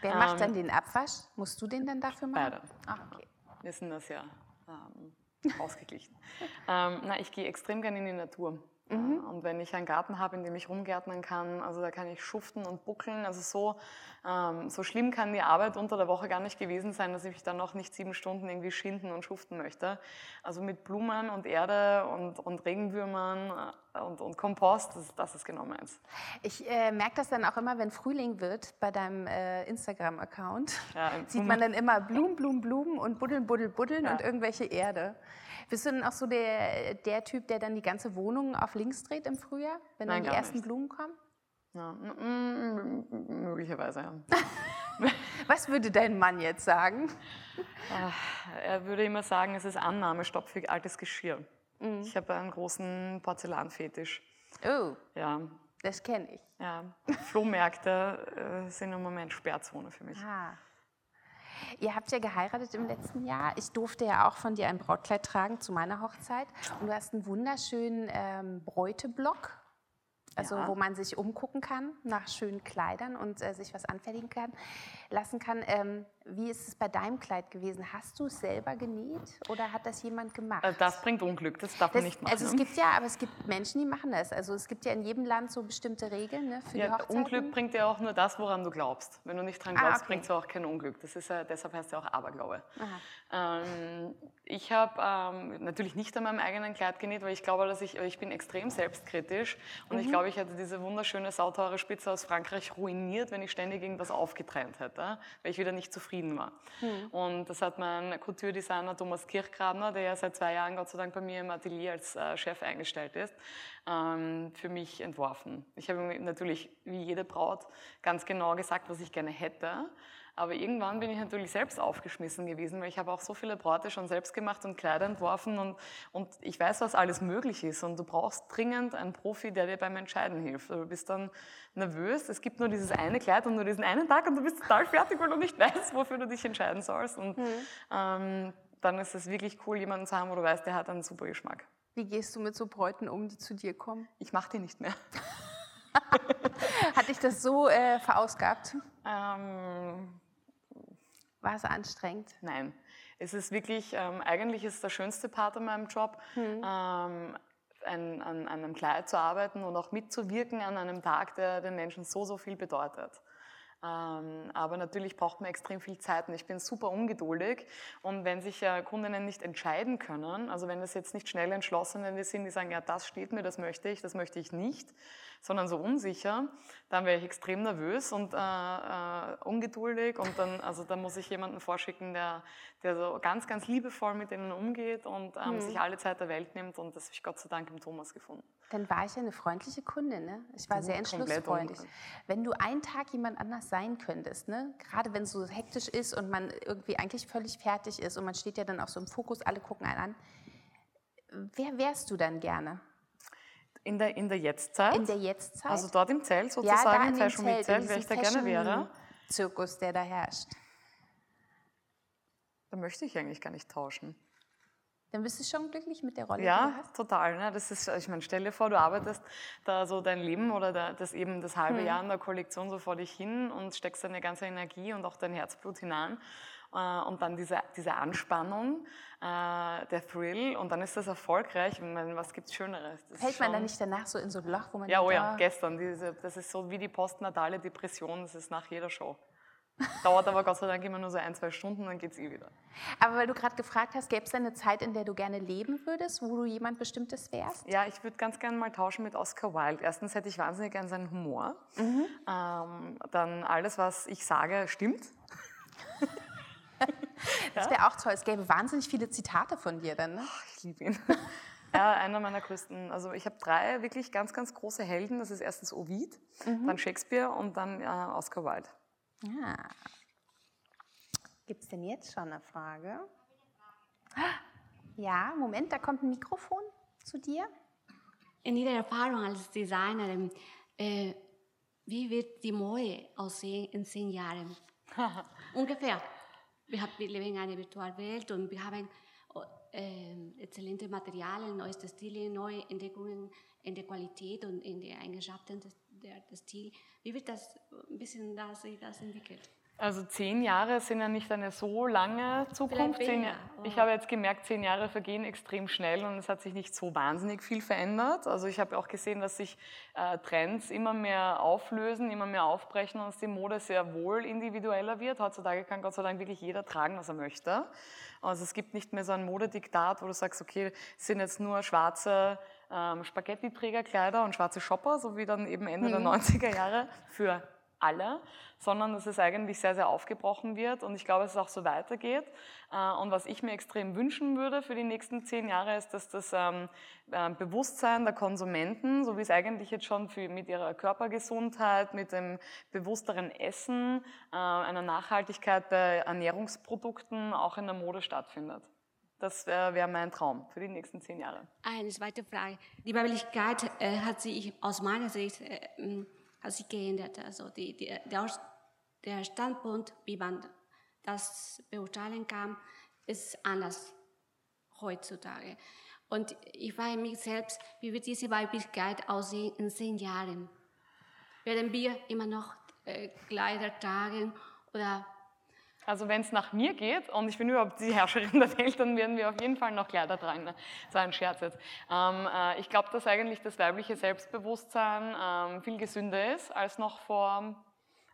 Wer macht Ähm, dann den Abwasch? Musst du den dann dafür machen? Beide. Ah, okay. Wir sind das ja ähm, ausgeglichen. ähm, na, ich gehe extrem gerne in die Natur. Mhm. Und wenn ich einen Garten habe, in dem ich rumgärtnern kann, also da kann ich schuften und buckeln. Also so, ähm, so schlimm kann die Arbeit unter der Woche gar nicht gewesen sein, dass ich mich dann noch nicht sieben Stunden irgendwie schinden und schuften möchte. Also mit Blumen und Erde und, und Regenwürmern äh, und, und Kompost, das, das ist genau meins. Ich äh, merke das dann auch immer, wenn Frühling wird bei deinem äh, Instagram-Account. Ja, Sieht man dann immer Blumen, Blumen, Blumen und Buddeln, Buddel, Buddeln Ja. und irgendwelche Erde. Bist du dann auch so der, der Typ, der dann die ganze Wohnung auf links dreht im Frühjahr, wenn Nein, dann die ersten nicht. Blumen kommen? Ja, möglicherweise, ja. Was würde dein Mann jetzt sagen? Er würde immer sagen, es ist Annahmestopp für altes Geschirr. Mhm. Ich habe einen großen Porzellanfetisch. Oh, Ja, das kenne ich. ja. Flohmärkte äh, sind im Moment Sperrzone für mich. Ah. Ihr habt ja geheiratet im letzten Jahr. Ich durfte ja auch von dir ein Brautkleid tragen zu meiner Hochzeit. Und du hast einen wunderschönen ähm, Bräuteblock, also Ja. wo man sich umgucken kann nach schönen Kleidern und äh, sich was anfertigen kann, lassen kann. Ähm, wie ist es bei deinem Kleid gewesen? Hast du es selber genäht oder hat das jemand gemacht? Äh, Das bringt Unglück, das darf man Das- nicht machen. also es gibt ja, aber es gibt Menschen, die machen das. Also es gibt ja in jedem Land so bestimmte Regeln ne, für die ja, Hochzeiten. Unglück bringt ja auch nur das, woran du glaubst. Wenn du nicht dran Ah, glaubst, okay. bringt es auch kein Unglück. Das ist, ja- deshalb heißt es ja auch Aberglaube. Ähm, ich habe ähm, natürlich nicht an meinem eigenen Kleid genäht, weil ich glaube, dass ich, ich bin extrem selbstkritisch und Mhm. ich glaube, ich hätte diese wunderschöne sauteure Spitze aus Frankreich ruiniert, wenn ich ständig irgendwas aufgetrennt hätte, weil ich wieder nicht zufrieden war. Mhm. Und das hat mein Couture-Designer Thomas Kirchgrabner, der ja seit zwei Jahren Gott sei Dank bei mir im Atelier als äh, Chef eingestellt ist, ähm, für mich entworfen. Ich habe ihm natürlich, wie jede Braut, ganz genau gesagt, was ich gerne hätte. Aber irgendwann bin ich natürlich selbst aufgeschmissen gewesen, weil ich habe auch so viele Braute schon selbst gemacht und Kleider entworfen und, und ich weiß, was alles möglich ist. Und du brauchst dringend einen Profi, der dir beim Entscheiden hilft. Du bist dann nervös, es gibt nur dieses eine Kleid und nur diesen einen Tag und du bist total fertig, weil du nicht weißt, wofür du dich entscheiden sollst. Und ähm, dann ist es wirklich cool, jemanden zu haben, wo du weißt, der hat einen super Geschmack. Wie gehst du mit so Bräuten um, die zu dir kommen? Ich mache die nicht mehr. Hat dich das so äh, verausgabt? Ähm, War es anstrengend? Nein, es ist wirklich, ähm, eigentlich ist der schönste Part an meinem Job, ähm, an, an, an einem Kleid zu arbeiten und auch mitzuwirken an einem Tag, der den Menschen so, so viel bedeutet. Ähm, aber natürlich braucht man extrem viel Zeit und ich bin super ungeduldig. Und wenn sich Kundinnen nicht entscheiden können, also wenn es jetzt nicht schnell entschlossene sind, die sagen, ja, das steht mir, das möchte ich, das möchte ich nicht, sondern so unsicher, dann wäre ich extrem nervös und äh, äh, ungeduldig und dann, also da muss ich jemanden vorschicken, der, der so ganz, ganz liebevoll mit denen umgeht und ähm, mhm. sich alle Zeit der Welt nimmt und das habe ich Gott sei Dank im Thomas gefunden. Dann war ich ja eine freundliche Kundin, ne? Ich war sehr entschlussfreudig. Wenn du einen Tag jemand anders sein könntest, ne? gerade wenn es so hektisch ist und man irgendwie eigentlich völlig fertig ist und man steht ja dann auch so im Fokus, alle gucken einen an, wer wärst du dann gerne? In der, in der Jetztzeit? In der Jetztzeit. Also dort im Zelt sozusagen, ja, im Fashion Week Zelt, wer ich da gerne wäre. Zirkus, der da herrscht. Da möchte ich eigentlich gar nicht tauschen. Dann bist du schon glücklich mit der Rolle, ja, total. Ne? Das ist, ich meine, stell dir vor, du arbeitest da so dein Leben oder das eben das halbe hm. Jahr in der Kollektion so vor dich hin und steckst deine ganze Energie und auch dein Herzblut hinein. Äh, und dann diese, diese Anspannung, äh, der Thrill und dann ist das erfolgreich. Ich meine, was gibt es Schöneres? Das Fällt man dann nicht danach so in so ein Loch, wo man Ja, oh ja, gestern. Diese, das ist so wie die postnatale Depression, das ist nach jeder Show. Dauert aber Gott sei Dank immer nur so ein, zwei Stunden, dann geht es eh wieder. Aber weil du gerade gefragt hast, gäbe es eine Zeit, in der du gerne leben würdest, wo du jemand Bestimmtes wärst? Ja, ich würde ganz gerne mal tauschen mit Oscar Wilde. Erstens hätte ich wahnsinnig gerne seinen Humor. Mhm. Ähm, dann alles, was ich sage, stimmt. das wäre auch toll. Es gäbe wahnsinnig viele Zitate von dir dann. Ne? Ach, ich liebe ihn. Ja, einer meiner größten. Also ich habe drei wirklich ganz, ganz große Helden. Das ist erstens Ovid, mhm. dann Shakespeare und dann äh, Oscar Wilde. Ja. Gibt es denn jetzt schon eine Frage? Ja, Moment, da kommt ein Mikrofon zu dir. In Ihrer Erfahrung als Designerin, äh, wie wird die Mode aussehen in zehn Jahren? Ungefähr. Wir, haben, wir leben in einer Virtualwelt und wir haben äh, exzellente Materialien, neueste Stile, neue Entdeckungen in der Qualität und in den Eigenschaften des, der, des Stils. Wie wird das ein bisschen da sich das entwickelt? Also zehn Jahre sind ja nicht eine so lange Zukunft. Zehn, ich habe jetzt gemerkt, zehn Jahre vergehen extrem schnell und es hat sich nicht so wahnsinnig viel verändert. Also ich habe auch gesehen, dass sich äh, Trends immer mehr auflösen, immer mehr aufbrechen und dass die Mode sehr wohl individueller wird. Heutzutage kann Gott sei Dank wirklich jeder tragen, was er möchte. Also es gibt nicht mehr so ein Modediktat, wo du sagst, okay, es sind jetzt nur schwarze ähm, Spaghetti-Trägerkleider und schwarze Shopper, so wie dann eben Ende mhm. der 90er Jahre für alle, sondern dass es eigentlich sehr, sehr aufgebrochen wird und ich glaube, dass es auch so weitergeht. Äh, und was ich mir extrem wünschen würde für die nächsten zehn Jahre ist, dass das ähm, äh, Bewusstsein der Konsumenten, so wie es eigentlich jetzt schon für, mit ihrer Körpergesundheit, mit dem bewussteren Essen, äh, einer Nachhaltigkeit bei Ernährungsprodukten auch in der Mode stattfindet. Das wäre wär mein Traum für die nächsten zehn Jahre. Eine zweite Frage. Die Weiblichkeit äh, hat sich aus meiner Sicht äh, hat sich geändert. Also die, die, der, der Standpunkt, wie man das beurteilen kann, ist anders heutzutage. Und ich frage mich selbst, wie wird diese Weiblichkeit aussehen in zehn Jahren? Werden wir immer noch äh, Kleider tragen oder also wenn es nach mir geht und ich bin überhaupt die Herrscherin der Welt, dann werden wir auf jeden Fall noch Kleider tragen. War ein Scherz jetzt. Ähm, äh, ich glaube, dass eigentlich das weibliche Selbstbewusstsein ähm, viel gesünder ist als noch vor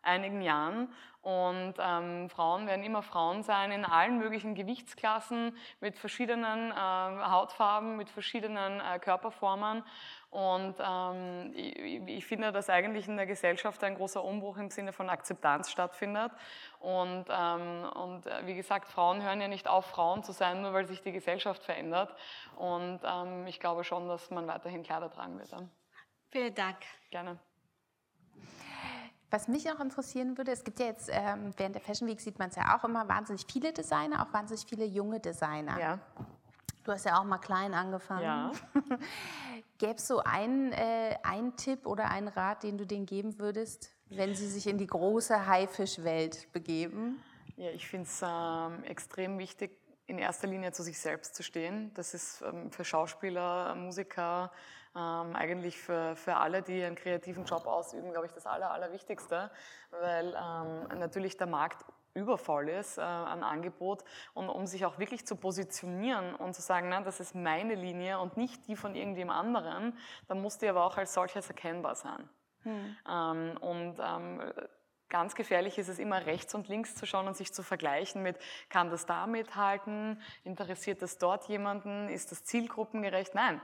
einigen Jahren. Und ähm, Frauen werden immer Frauen sein in allen möglichen Gewichtsklassen, mit verschiedenen äh, Hautfarben, mit verschiedenen äh, Körperformen. Und ähm, ich, ich, finde, dass eigentlich in der Gesellschaft ein großer Umbruch im Sinne von Akzeptanz stattfindet. Und, ähm, und äh, wie gesagt, Frauen hören ja nicht auf, Frauen zu sein, nur weil sich die Gesellschaft verändert. Und ähm, ich glaube schon, dass man weiterhin Kleider tragen wird. Vielen Dank. Gerne. Was mich noch interessieren würde, es gibt ja jetzt ähm, während der Fashion Week sieht man es ja auch immer wahnsinnig viele Designer, auch wahnsinnig viele junge Designer. Ja. Du hast ja auch mal klein angefangen. Ja. Gäbe es so einen, äh, einen Tipp oder einen Rat, den du denen geben würdest, wenn sie sich in die große Haifischwelt begeben? Ja, ich finde es ähm, extrem wichtig, in erster Linie zu sich selbst zu stehen. Das ist ähm, für Schauspieler, Musiker, ähm, eigentlich für, für alle, die einen kreativen Job ausüben, glaube ich, das Aller, Allerwichtigste, weil ähm, natürlich der Markt übervoll ist äh, an Angebot und um sich auch wirklich zu positionieren und zu sagen, na, das ist meine Linie und nicht die von irgendjemand anderen, dann muss die aber auch als solches erkennbar sein. Hm. Ähm, und ähm, ganz gefährlich ist es immer rechts und links zu schauen und sich zu vergleichen mit, kann das da mithalten, interessiert das dort jemanden, ist das zielgruppengerecht? Nein,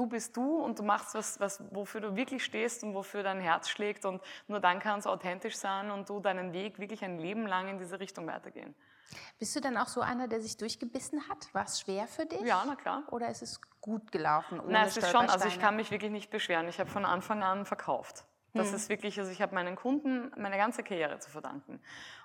du bist du und du machst was, was, wofür du wirklich stehst und wofür dein Herz schlägt und nur dann kann es authentisch sein und du deinen Weg wirklich ein Leben lang in diese Richtung weitergehen. Bist du dann auch so einer, der sich durchgebissen hat? War es schwer für dich? Ja, na klar. Oder ist es gut gelaufen? Ohne Nein, es ist schon, also ich kann mich wirklich nicht beschweren. Ich habe von Anfang an verkauft. Das hm. ist wirklich, also ich habe meinen Kunden meine ganze Karriere zu verdanken.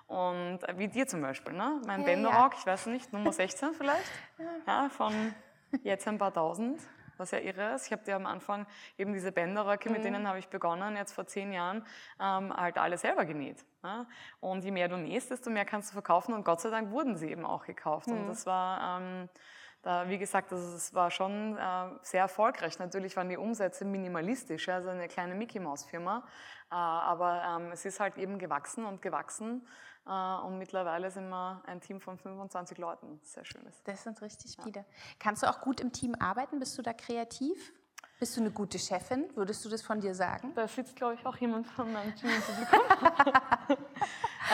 Und wie dir zum Beispiel, ne? mein ja, Bänderrock, ja. ich weiß nicht, Nummer 16 vielleicht, ja, von jetzt ein paar tausend was ja irre ist. Ich habe dir am Anfang eben diese Bänderröcke, mhm. mit denen habe ich begonnen, jetzt vor zehn Jahren, ähm, halt alle selber genäht. Ja? Und je mehr du nähst, desto mehr kannst du verkaufen und Gott sei Dank wurden sie eben auch gekauft. Mhm. Und das war... Ähm, da, wie gesagt, also es war schon äh, sehr erfolgreich. Natürlich waren die Umsätze minimalistisch, also eine kleine Mickey Maus Firma, äh, aber ähm, es ist halt eben gewachsen und gewachsen und mittlerweile sind wir ein Team von 25 Leuten. Sehr schön ist. Das sind richtig viele. Kannst du auch gut im Team arbeiten? Bist du da kreativ? Bist du eine gute Chefin? Würdest du das von dir sagen? Da sitzt, glaube ich, auch jemand von meinem Team im Publikum.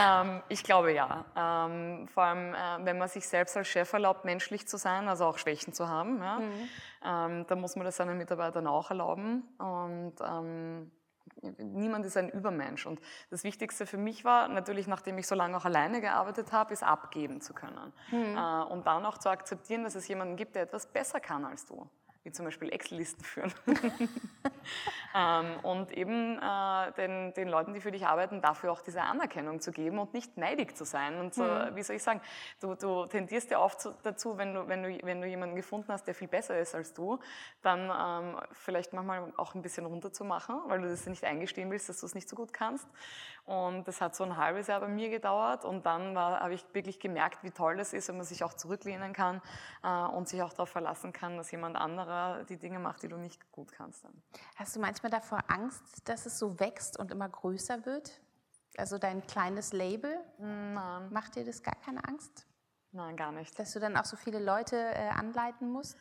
ähm, ich glaube ja. Ähm, vor allem, äh, wenn man sich selbst als Chef erlaubt, menschlich zu sein, also auch Schwächen zu haben, ja, mhm. ähm, dann muss man das seinen Mitarbeitern auch erlauben. Und ähm, niemand ist ein Übermensch. Und das Wichtigste für mich war natürlich, nachdem ich so lange auch alleine gearbeitet habe, ist abgeben zu können. Mhm. Äh, und dann auch zu akzeptieren, dass es jemanden gibt, der etwas besser kann als du wie zum Beispiel Excel-Listen führen. ähm, und eben äh, den, den Leuten, die für dich arbeiten, dafür auch diese Anerkennung zu geben und nicht neidig zu sein. Und so, mhm. wie soll ich sagen, du, du tendierst ja oft zu, dazu, wenn du, wenn, du, wenn du jemanden gefunden hast, der viel besser ist als du, dann ähm, vielleicht manchmal auch ein bisschen runterzumachen, weil du das nicht eingestehen willst, dass du es nicht so gut kannst. Und das hat so ein halbes Jahr bei mir gedauert und dann habe ich wirklich gemerkt, wie toll das ist, wenn man sich auch zurücklehnen kann äh, und sich auch darauf verlassen kann, dass jemand anderer die Dinge macht, die du nicht gut kannst. Dann. Hast du manchmal davor Angst, dass es so wächst und immer größer wird? Also dein kleines Label? Nein. Macht dir das gar keine Angst? Nein, gar nicht. Dass du dann auch so viele Leute äh, anleiten musst?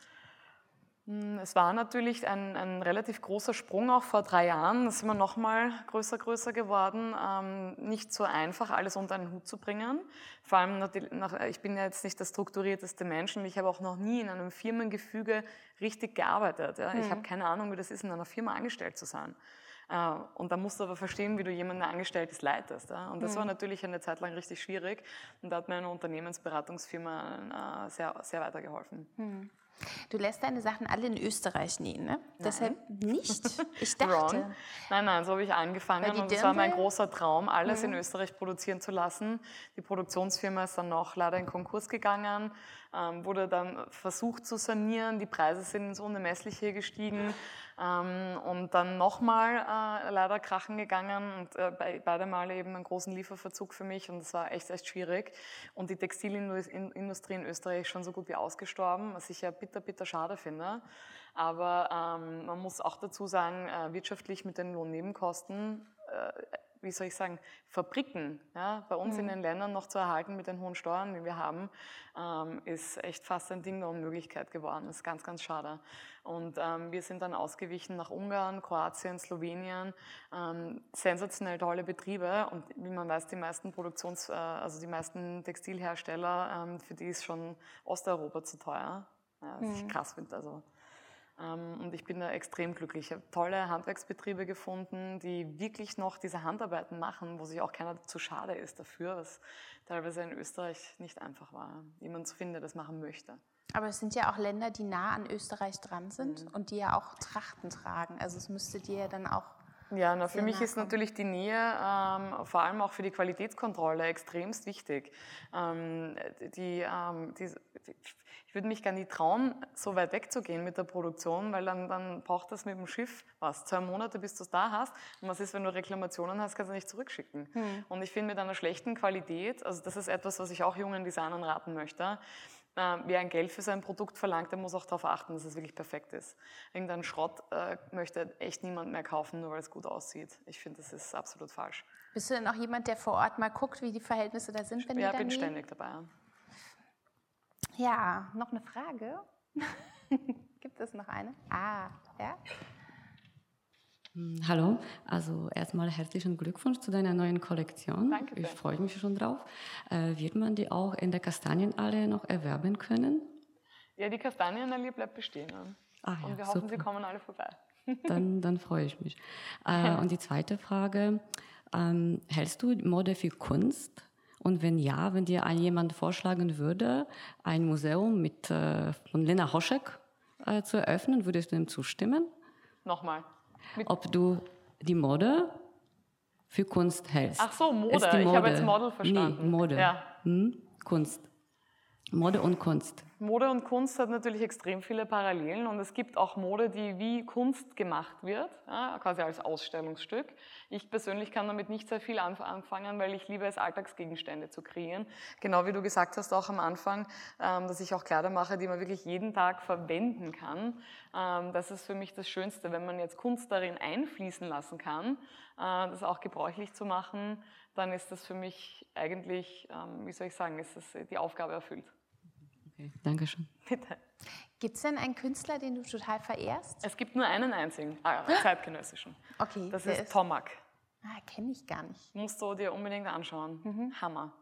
Hm, es war natürlich ein, ein, relativ großer Sprung auch vor drei Jahren. Da sind wir nochmal größer, größer geworden. Ähm, nicht so einfach, alles unter einen Hut zu bringen. Vor allem, nach, ich bin ja jetzt nicht der strukturierteste Mensch und ich habe auch noch nie in einem Firmengefüge richtig gearbeitet. Ja. Mhm. Ich hm. habe keine Ahnung, wie das ist, in einer Firma angestellt zu sein. Äh, und da musst du aber verstehen, wie du jemanden Angestelltes leitest. Ja. Und das mhm. war natürlich eine Zeit lang richtig schwierig. Und da hat mir eine Unternehmensberatungsfirma äh, sehr, sehr weitergeholfen. Mhm. Du lässt deine Sachen alle in Österreich nähen, ne? Nein. Deshalb nicht. Ich dachte. Wrong. Nein, nein, so habe ich angefangen und das war mein großer Traum, alles mhm. in Österreich produzieren zu lassen. Die Produktionsfirma ist dann noch leider in Konkurs gegangen ähm, wurde dann versucht zu sanieren, die Preise sind ins Unermessliche gestiegen ähm, und dann nochmal äh, leider krachen gegangen und äh, bei, beide Male eben einen großen Lieferverzug für mich und das war echt, echt schwierig und die Textilindustrie in Österreich ist schon so gut wie ausgestorben, was ich ja bitter, bitter schade finde. Aber ähm, man muss auch dazu sagen, äh, wirtschaftlich mit den Lohnnebenkosten äh, wie soll ich sagen, Fabriken ja, bei uns mhm. in den Ländern noch zu erhalten mit den hohen Steuern, die wir haben, ähm, ist echt fast ein Ding der Unmöglichkeit geworden. Das ist ganz, ganz schade. Und ähm, wir sind dann ausgewichen nach Ungarn, Kroatien, Slowenien. Ähm, sensationell tolle Betriebe und wie man weiß, die meisten Produktions-, äh, also die meisten Textilhersteller, ähm, für die ist schon Osteuropa zu teuer. Ja, was mhm. ich krass finde. Also und ich bin da extrem glücklich. Ich habe tolle Handwerksbetriebe gefunden, die wirklich noch diese Handarbeiten machen, wo sich auch keiner zu schade ist dafür, was teilweise in Österreich nicht einfach war. Jemand zu finden, der das machen möchte. Aber es sind ja auch Länder, die nah an Österreich dran sind mhm. und die ja auch Trachten tragen. Also es müsste dir ja dann auch ja, na, für mich ist natürlich die Nähe ähm, vor allem auch für die Qualitätskontrolle extremst wichtig. Ähm, die, ähm, die, ich würde mich gar nicht trauen, so weit wegzugehen mit der Produktion, weil dann, dann braucht das mit dem Schiff was, zwei Monate, bis du es da hast. Und was ist, wenn du Reklamationen hast, kannst du nicht zurückschicken. Hm. Und ich finde mit einer schlechten Qualität, also das ist etwas, was ich auch jungen Designern raten möchte, wer ein Geld für sein Produkt verlangt, der muss auch darauf achten, dass es wirklich perfekt ist. Irgendein Schrott äh, möchte echt niemand mehr kaufen, nur weil es gut aussieht. Ich finde, das ist absolut falsch. Bist du denn auch jemand, der vor Ort mal guckt, wie die Verhältnisse da sind, wenn ja, die da bin ständig dabei. Ja, noch eine Frage. Gibt es noch eine? Ah, ja. Hm, hallo, also erstmal herzlichen Glückwunsch zu deiner neuen Kollektion. Danke Ich freue mich schon drauf. Äh, wird man die auch in der Kastanienallee noch erwerben können? Ja, die Kastanienallee bleibt bestehen. Ah ja, Und wir hoffen, sie super. kommen alle vorbei. Dann, dann freue ich mich. Äh, und die zweite Frage, ähm, hältst du Mode für Kunst? Und wenn ja, wenn dir ein jemand vorschlagen würde, ein Museum mit, äh, von Lena Hoschek äh, zu eröffnen, würdest du ihm zustimmen? Nochmal. Ob du die Mode für Kunst hältst? Ach so, Mode. Ist die Ich habe jetzt Model verstanden. Nee, Mode. Ja. Hm? Kunst. Mode und Kunst. Mode und Kunst hat natürlich extrem viele Parallelen und es gibt auch Mode, die wie Kunst gemacht wird, ja, quasi als Ausstellungsstück. Ich persönlich kann damit nicht sehr viel anf- anfangen, weil ich liebe es, Alltagsgegenstände zu kreieren. Genau wie du gesagt hast auch am Anfang, ähm, dass ich auch Kleider mache, die man wirklich jeden Tag verwenden kann. Ähm, das ist für mich das Schönste, wenn man jetzt Kunst darin einfließen lassen kann, äh, das auch gebräuchlich zu machen, dann ist das für mich eigentlich, ähm, wie soll ich sagen, ist das die Aufgabe erfüllt. Okay, Dankeschön. Bitte. Gibt es denn einen Künstler, den du total verehrst? Es gibt nur einen einzigen, ah, zeitgenössischen. Okay, Das wer ist Tomak. Ah, kenne ich gar nicht. Musst du dir unbedingt anschauen. Mhm. Hammer.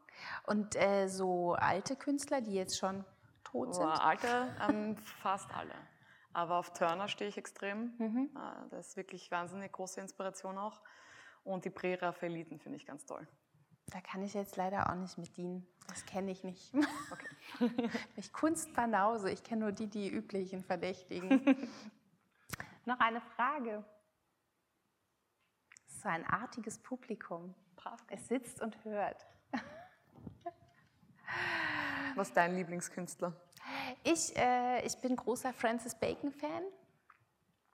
Und äh, so alte Künstler, die jetzt schon tot sind? Boah, alte, ähm, fast alle. Aber auf Turner stehe ich extrem. Mhm. Äh, Das ist wirklich wahnsinnig große Inspiration auch. Und die Prä-Raphaeliten finde ich ganz toll. Da kann ich jetzt leider auch nicht mit dienen. Das kenne ich nicht. ich Kunstbanause. Ich kenne nur die, die üblichen Verdächtigen. Noch eine Frage. So ein artiges Publikum. Brav. Es sitzt und hört. Was ist dein Lieblingskünstler? Ich, äh, ich bin großer Francis Bacon-Fan.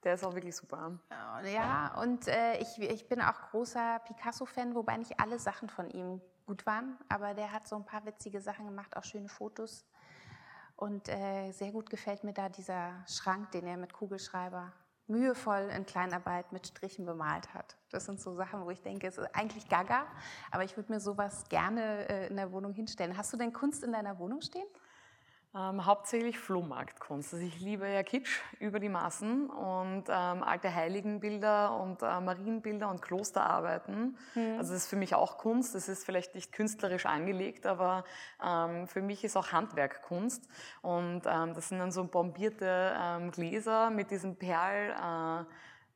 Der ist auch wirklich super. Ja, und äh, ich, ich bin auch großer Picasso-Fan, wobei nicht alle Sachen von ihm gut waren. Aber der hat so ein paar witzige Sachen gemacht, auch schöne Fotos. Und äh, sehr gut gefällt mir da dieser Schrank, den er mit Kugelschreiber mühevoll in Kleinarbeit mit Strichen bemalt hat. Das sind so Sachen, wo ich denke, es ist eigentlich gaga, aber ich würde mir sowas gerne äh, in der Wohnung hinstellen. Hast du denn Kunst in deiner Wohnung stehen? Ähm, hauptsächlich Flohmarktkunst. Also ich liebe ja Kitsch über die Maßen und ähm, alte Heiligenbilder und äh, Marienbilder und Klosterarbeiten. Also das ist für mich auch Kunst. Das ist vielleicht nicht künstlerisch angelegt, aber ähm, für mich ist auch Handwerk Kunst. Und ähm, das sind dann so bombierte ähm, Gläser mit diesem Perl. Äh,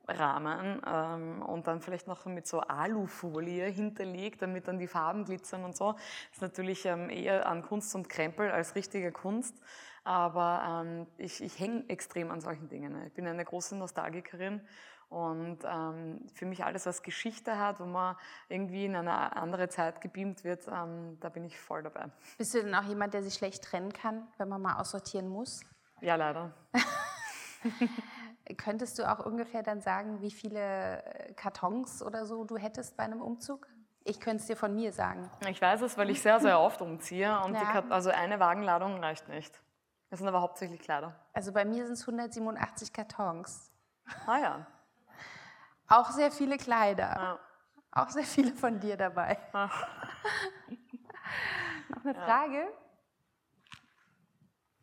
Rahmen ähm, und dann vielleicht noch mit so Alufolie hinterlegt, damit dann die Farben glitzern und so. Das ist natürlich ähm, eher an Kunst und Krempel als richtige Kunst, aber ähm, ich, ich hänge extrem an solchen Dingen. ne. Ich bin eine große Nostalgikerin und ähm, für mich alles, was Geschichte hat, wo man irgendwie in eine andere Zeit gebeamt wird, ähm, da bin ich voll dabei. Bist du denn auch jemand, der sich schlecht trennen kann, wenn man mal aussortieren muss? Ja, leider. Könntest du auch ungefähr dann sagen, wie viele äh, Kartons oder so du hättest bei einem Umzug? Ich könnte es dir von mir sagen. Ich weiß es, weil ich sehr, sehr oft umziehe und Ja. Also eine Wagenladung reicht nicht. Das sind aber hauptsächlich Kleider. Also bei mir sind es 187 Kartons. Ah ja. Auch sehr viele Kleider. Ja. Auch sehr viele von dir dabei. Ach. Noch eine Frage?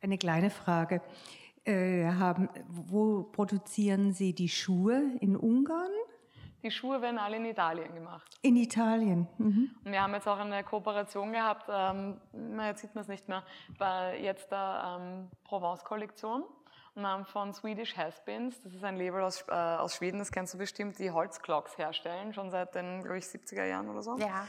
Eine kleine Frage. Äh, haben, wo produzieren Sie die Schuhe? In Ungarn? Die Schuhe werden alle in Italien gemacht. In Italien? Mhm. Und wir haben jetzt auch eine Kooperation gehabt, ähm, jetzt sieht man es nicht mehr, bei jetzt der ähm, Provence-Kollektion. Und wir haben von Swedish Haspins, das ist ein Label aus, äh, aus Schweden, das kennst du bestimmt, die Holzclocks herstellen, schon seit den, glaube ich, 70er Jahren oder so. Ja.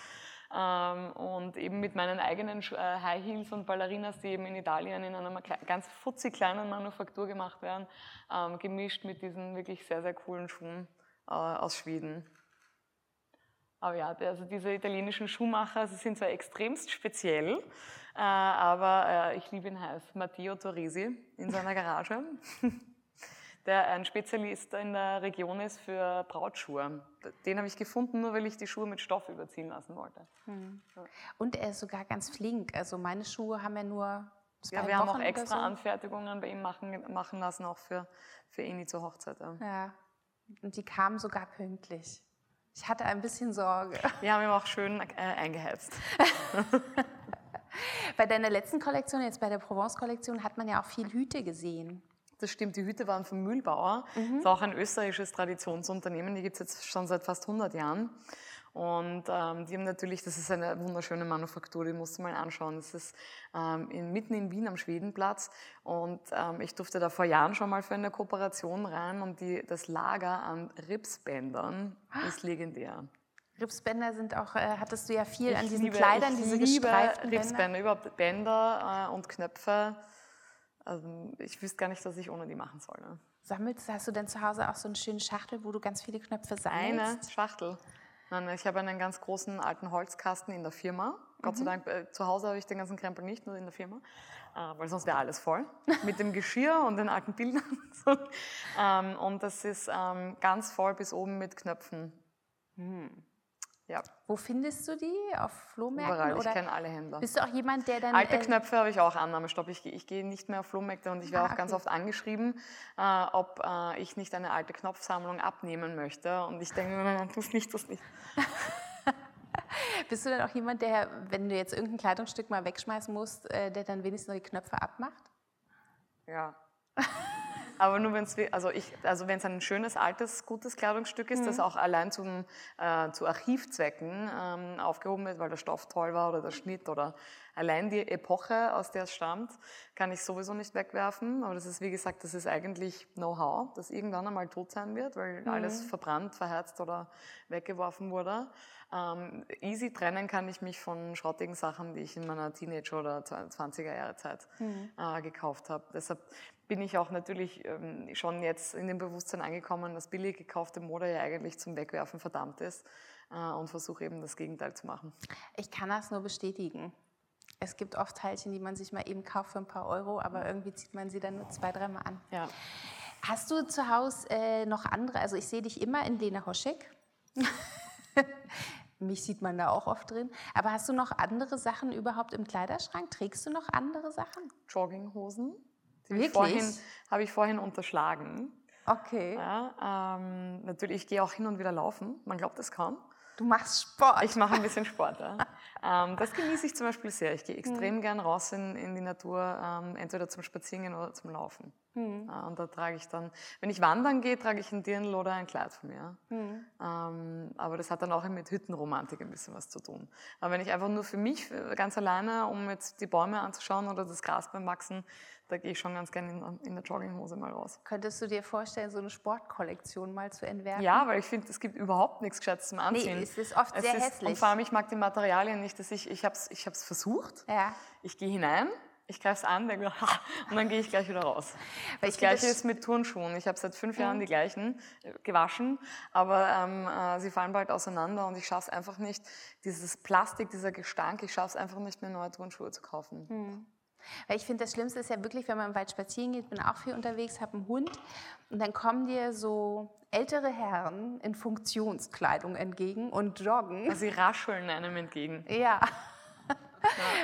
Ähm, und eben mit meinen eigenen äh, High Heels und Ballerinas, die eben in Italien in einer ganz futzi kleinen Manufaktur gemacht werden, ähm, gemischt mit diesen wirklich sehr, sehr coolen Schuhen äh, aus Schweden. Aber ja, also diese italienischen Schuhmacher, sie sind zwar extremst speziell, äh, aber ich liebe ihn heiß. Matteo Torresi in seiner Garage, der ein Spezialist in der Region ist für Brautschuhe. Den habe ich gefunden, nur weil ich die Schuhe mit Stoff überziehen lassen wollte. Und er ist sogar ganz flink. Also meine Schuhe haben ja nur zwei Ja, wir haben Wochen auch oder extra so. Anfertigungen bei ihm machen, machen lassen, auch für, für Eni zur Hochzeit. Ja. Ja. Und die kamen sogar pünktlich. Ich hatte ein bisschen Sorge. Wir haben ihn auch schön äh, eingeheizt. Bei deiner letzten Kollektion, jetzt bei der Provence-Kollektion, hat man ja auch viel Hüte gesehen. Das stimmt, die Hüte waren vom Mühlbauer. Das ist auch ein österreichisches Traditionsunternehmen, die gibt es jetzt schon seit fast 100 Jahren. Und ähm, die haben natürlich, das ist eine wunderschöne Manufaktur, die musst du mal anschauen. Das ist ähm, in, mitten in Wien am Schwedenplatz. Und ähm, ich durfte da vor Jahren schon mal für eine Kooperation rein und die, das Lager an Ripsbändern ist legendär. Ripsbänder sind auch, äh, hattest du ja viel an Ich diesen liebe- Kleidern, diese liebe gestreiften Bänder. Ripsbänder, überhaupt Bänder äh, und Knöpfe. Also, ich wüsste gar nicht, was ich ohne die machen soll. Ne? Sammelst, hast du denn zu Hause auch so eine schöne Schachtel, wo du ganz viele Knöpfe Eine sammelst? Schachtel. Nein, ich habe einen ganz großen alten Holzkasten in der Firma. Gott Mhm. sei Dank, äh, zu Hause habe ich den ganzen Krempel nicht, nur in der Firma. Äh, weil sonst wäre alles voll. Mit dem Geschirr und den alten Bildern. So. ähm, und das ist ähm, ganz voll bis oben mit Knöpfen. Ja, Wo findest du die? Auf Flohmärkten? überall. Ich oder kenne alle Händler. bist du auch jemand, der dann... Alte äh, Knöpfe habe ich auch Annahmestopp. Ich, ich gehe nicht mehr auf Flohmärkte und ich werde Ah, auch ganz okay. oft angeschrieben, äh, ob äh, ich nicht eine alte Knopfsammlung abnehmen möchte. Und ich denke, nein, nein, tu's nicht, tu's nicht. Bist du dann auch jemand, der, wenn du jetzt irgendein Kleidungsstück mal wegschmeißen musst, äh, der dann wenigstens noch die Knöpfe abmacht? Ja. Aber nur wenn es also ich, also wenn es ein schönes, altes, gutes Kleidungsstück ist, das auch allein zum, äh, zu Archivzwecken ähm, aufgehoben wird, weil der Stoff toll war oder der Schnitt oder allein die Epoche, aus der es stammt, kann ich sowieso nicht wegwerfen. Aber das ist, wie gesagt, das ist eigentlich Know-how, das irgendwann einmal tot sein wird, weil alles verbrannt, verherzt oder weggeworfen wurde. Ähm, easy trennen kann ich mich von schrottigen Sachen, die ich in meiner Teenager- oder 20er Jahre Zeit äh, gekauft habe. Deshalb bin ich auch natürlich ähm, schon jetzt in dem Bewusstsein angekommen, dass billig gekaufte Mode ja eigentlich zum Wegwerfen verdammt ist äh, und versuche eben das Gegenteil zu machen. Ich kann das nur bestätigen. Es gibt oft Teilchen, die man sich mal eben kauft für ein paar Euro, aber irgendwie zieht man sie dann nur zwei, dreimal an. Ja. Hast du zu Hause äh, noch andere, also ich sehe dich immer in Lena Hoschek. Mich sieht man da auch oft drin. Aber hast du noch andere Sachen überhaupt im Kleiderschrank? Trägst du noch andere Sachen? Jogginghosen. Die Wirklich? Habe ich, vorhin, habe ich vorhin unterschlagen. Okay. Ja, ähm, natürlich, ich gehe auch hin und wieder laufen. Man glaubt es kaum. Du machst Sport. Ich mache ein bisschen Sport. Ja. Ähm, das genieße ich zum Beispiel sehr. Ich gehe extrem gern raus in, in die Natur, ähm, entweder zum Spazierengehen oder zum Laufen. Äh, und da trage ich dann, wenn ich wandern gehe, trage ich ein Dirndl oder ein Kleid von mir. Ähm, aber das hat dann auch mit Hüttenromantik ein bisschen was zu tun. Aber wenn ich einfach nur für mich, äh, ganz alleine, um jetzt die Bäume anzuschauen oder das Gras beim Wachsen, da gehe ich schon ganz gerne in, in der Jogginghose mal raus. Könntest du dir vorstellen, so eine Sportkollektion mal zu entwerfen? Ja, weil ich finde, es gibt überhaupt nichts Gescheites zum Anziehen. es ist oft sehr Und hässlich. vor allem, ich mag die Materialien nicht, dass ich, ich habe es ich hab's versucht. Ja. Ich gehe hinein, ich greife es an, denke mir, ha, und dann gehe ich gleich wieder raus. Weil Das Gleiche das- ist mit Turnschuhen. Ich habe seit fünf Jahren die gleichen äh, gewaschen, aber ähm, äh, sie fallen bald auseinander und ich schaffe es einfach nicht, dieses Plastik, dieser Gestank, ich schaffe es einfach nicht mehr, neue Turnschuhe zu kaufen. Hm. Weil ich finde, das Schlimmste ist ja wirklich, wenn man im Wald spazieren geht, bin auch viel unterwegs, habe einen Hund und dann kommen dir so ältere Herren in Funktionskleidung entgegen und joggen. Also sie rascheln einem entgegen. Ja.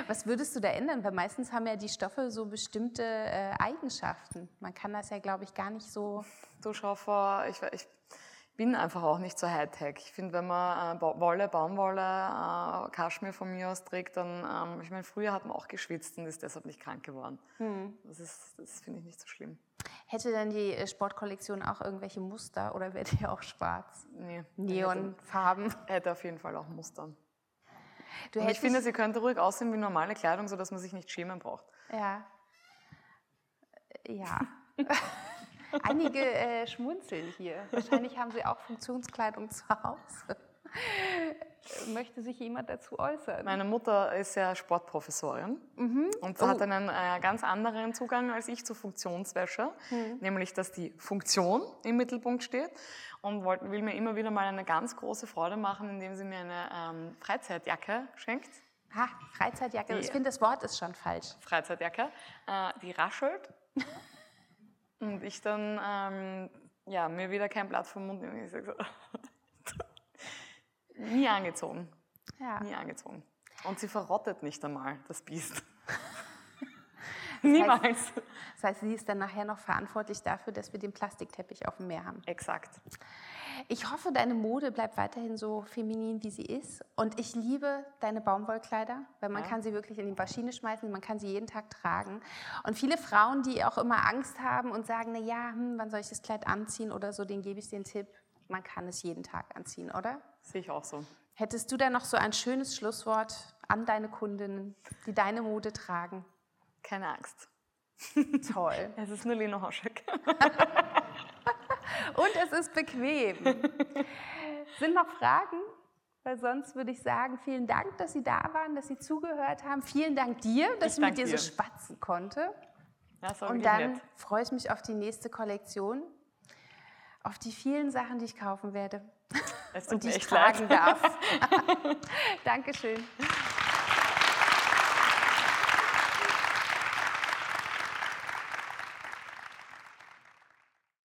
Was würdest du da ändern? Weil meistens haben ja die Stoffe so bestimmte äh, Eigenschaften. Man kann das ja, glaube ich, gar nicht so. Du schau vor, ich, ich bin einfach auch nicht so Hightech. Ich finde, wenn man äh, Wolle, Baumwolle, äh, Kaschmir von mir aus trägt, dann, ähm, ich meine, früher hat man auch geschwitzt und ist deshalb nicht krank geworden. Das, ist- das finde ich nicht so schlimm. Hätte dann die äh, Sportkollektion auch irgendwelche Muster oder wäre die auch schwarz? Nee, Neonfarben. Hätte, hätte auf jeden Fall auch Muster. Du Und ich finde, sie könnte ruhig aussehen wie normale Kleidung, sodass man sich nicht schämen braucht. Ja. Ja. Einige äh, schmunzeln hier. Wahrscheinlich haben sie auch Funktionskleidung zu Hause. Möchte sich jemand dazu äußern? Meine Mutter ist ja Sportprofessorin und Oh. hat einen äh, ganz anderen Zugang als ich zur Funktionswäsche, Hm. nämlich dass die Funktion im Mittelpunkt steht und wollt, will mir immer wieder mal eine ganz große Freude machen, indem sie mir eine ähm, Freizeitjacke schenkt. Ha, Freizeitjacke. Die- Ich finde, das Wort ist schon falsch. Freizeitjacke, äh, die raschelt und ich dann ähm, ja, mir wieder kein Blatt vom Mund nehme. Ich sag so, nie angezogen. Ja. Nie angezogen. Und sie verrottet nicht einmal, das Biest. Niemals. Das heißt, sie ist dann nachher noch verantwortlich dafür, dass wir den Plastikteppich auf dem Meer haben. Exakt. Ich hoffe, deine Mode bleibt weiterhin so feminin, wie sie ist. Und ich liebe deine Baumwollkleider, weil man Ja. kann sie wirklich in die Maschine schmeißen, man kann sie jeden Tag tragen. Und viele Frauen, die auch immer Angst haben und sagen, na ja, hm, wann soll ich das Kleid anziehen oder so, denen gebe ich den Tipp, man kann es jeden Tag anziehen, oder? Sehe ich auch so. Hättest du da noch so ein schönes Schlusswort an deine Kundinnen, die deine Mode tragen? Keine Angst. Toll. Es ist nur Lena Hoschek. Und es ist bequem. Sind noch Fragen? Weil sonst würde ich sagen, vielen Dank, dass Sie da waren, dass Sie zugehört haben. Vielen Dank dir, dass Ich ich mit danke dir so dir. spatzen konnte. Das war Und dann nett. freue ich mich auf die nächste Kollektion, auf die vielen Sachen, die ich kaufen werde und die ich echt leid. tragen darf. Dankeschön.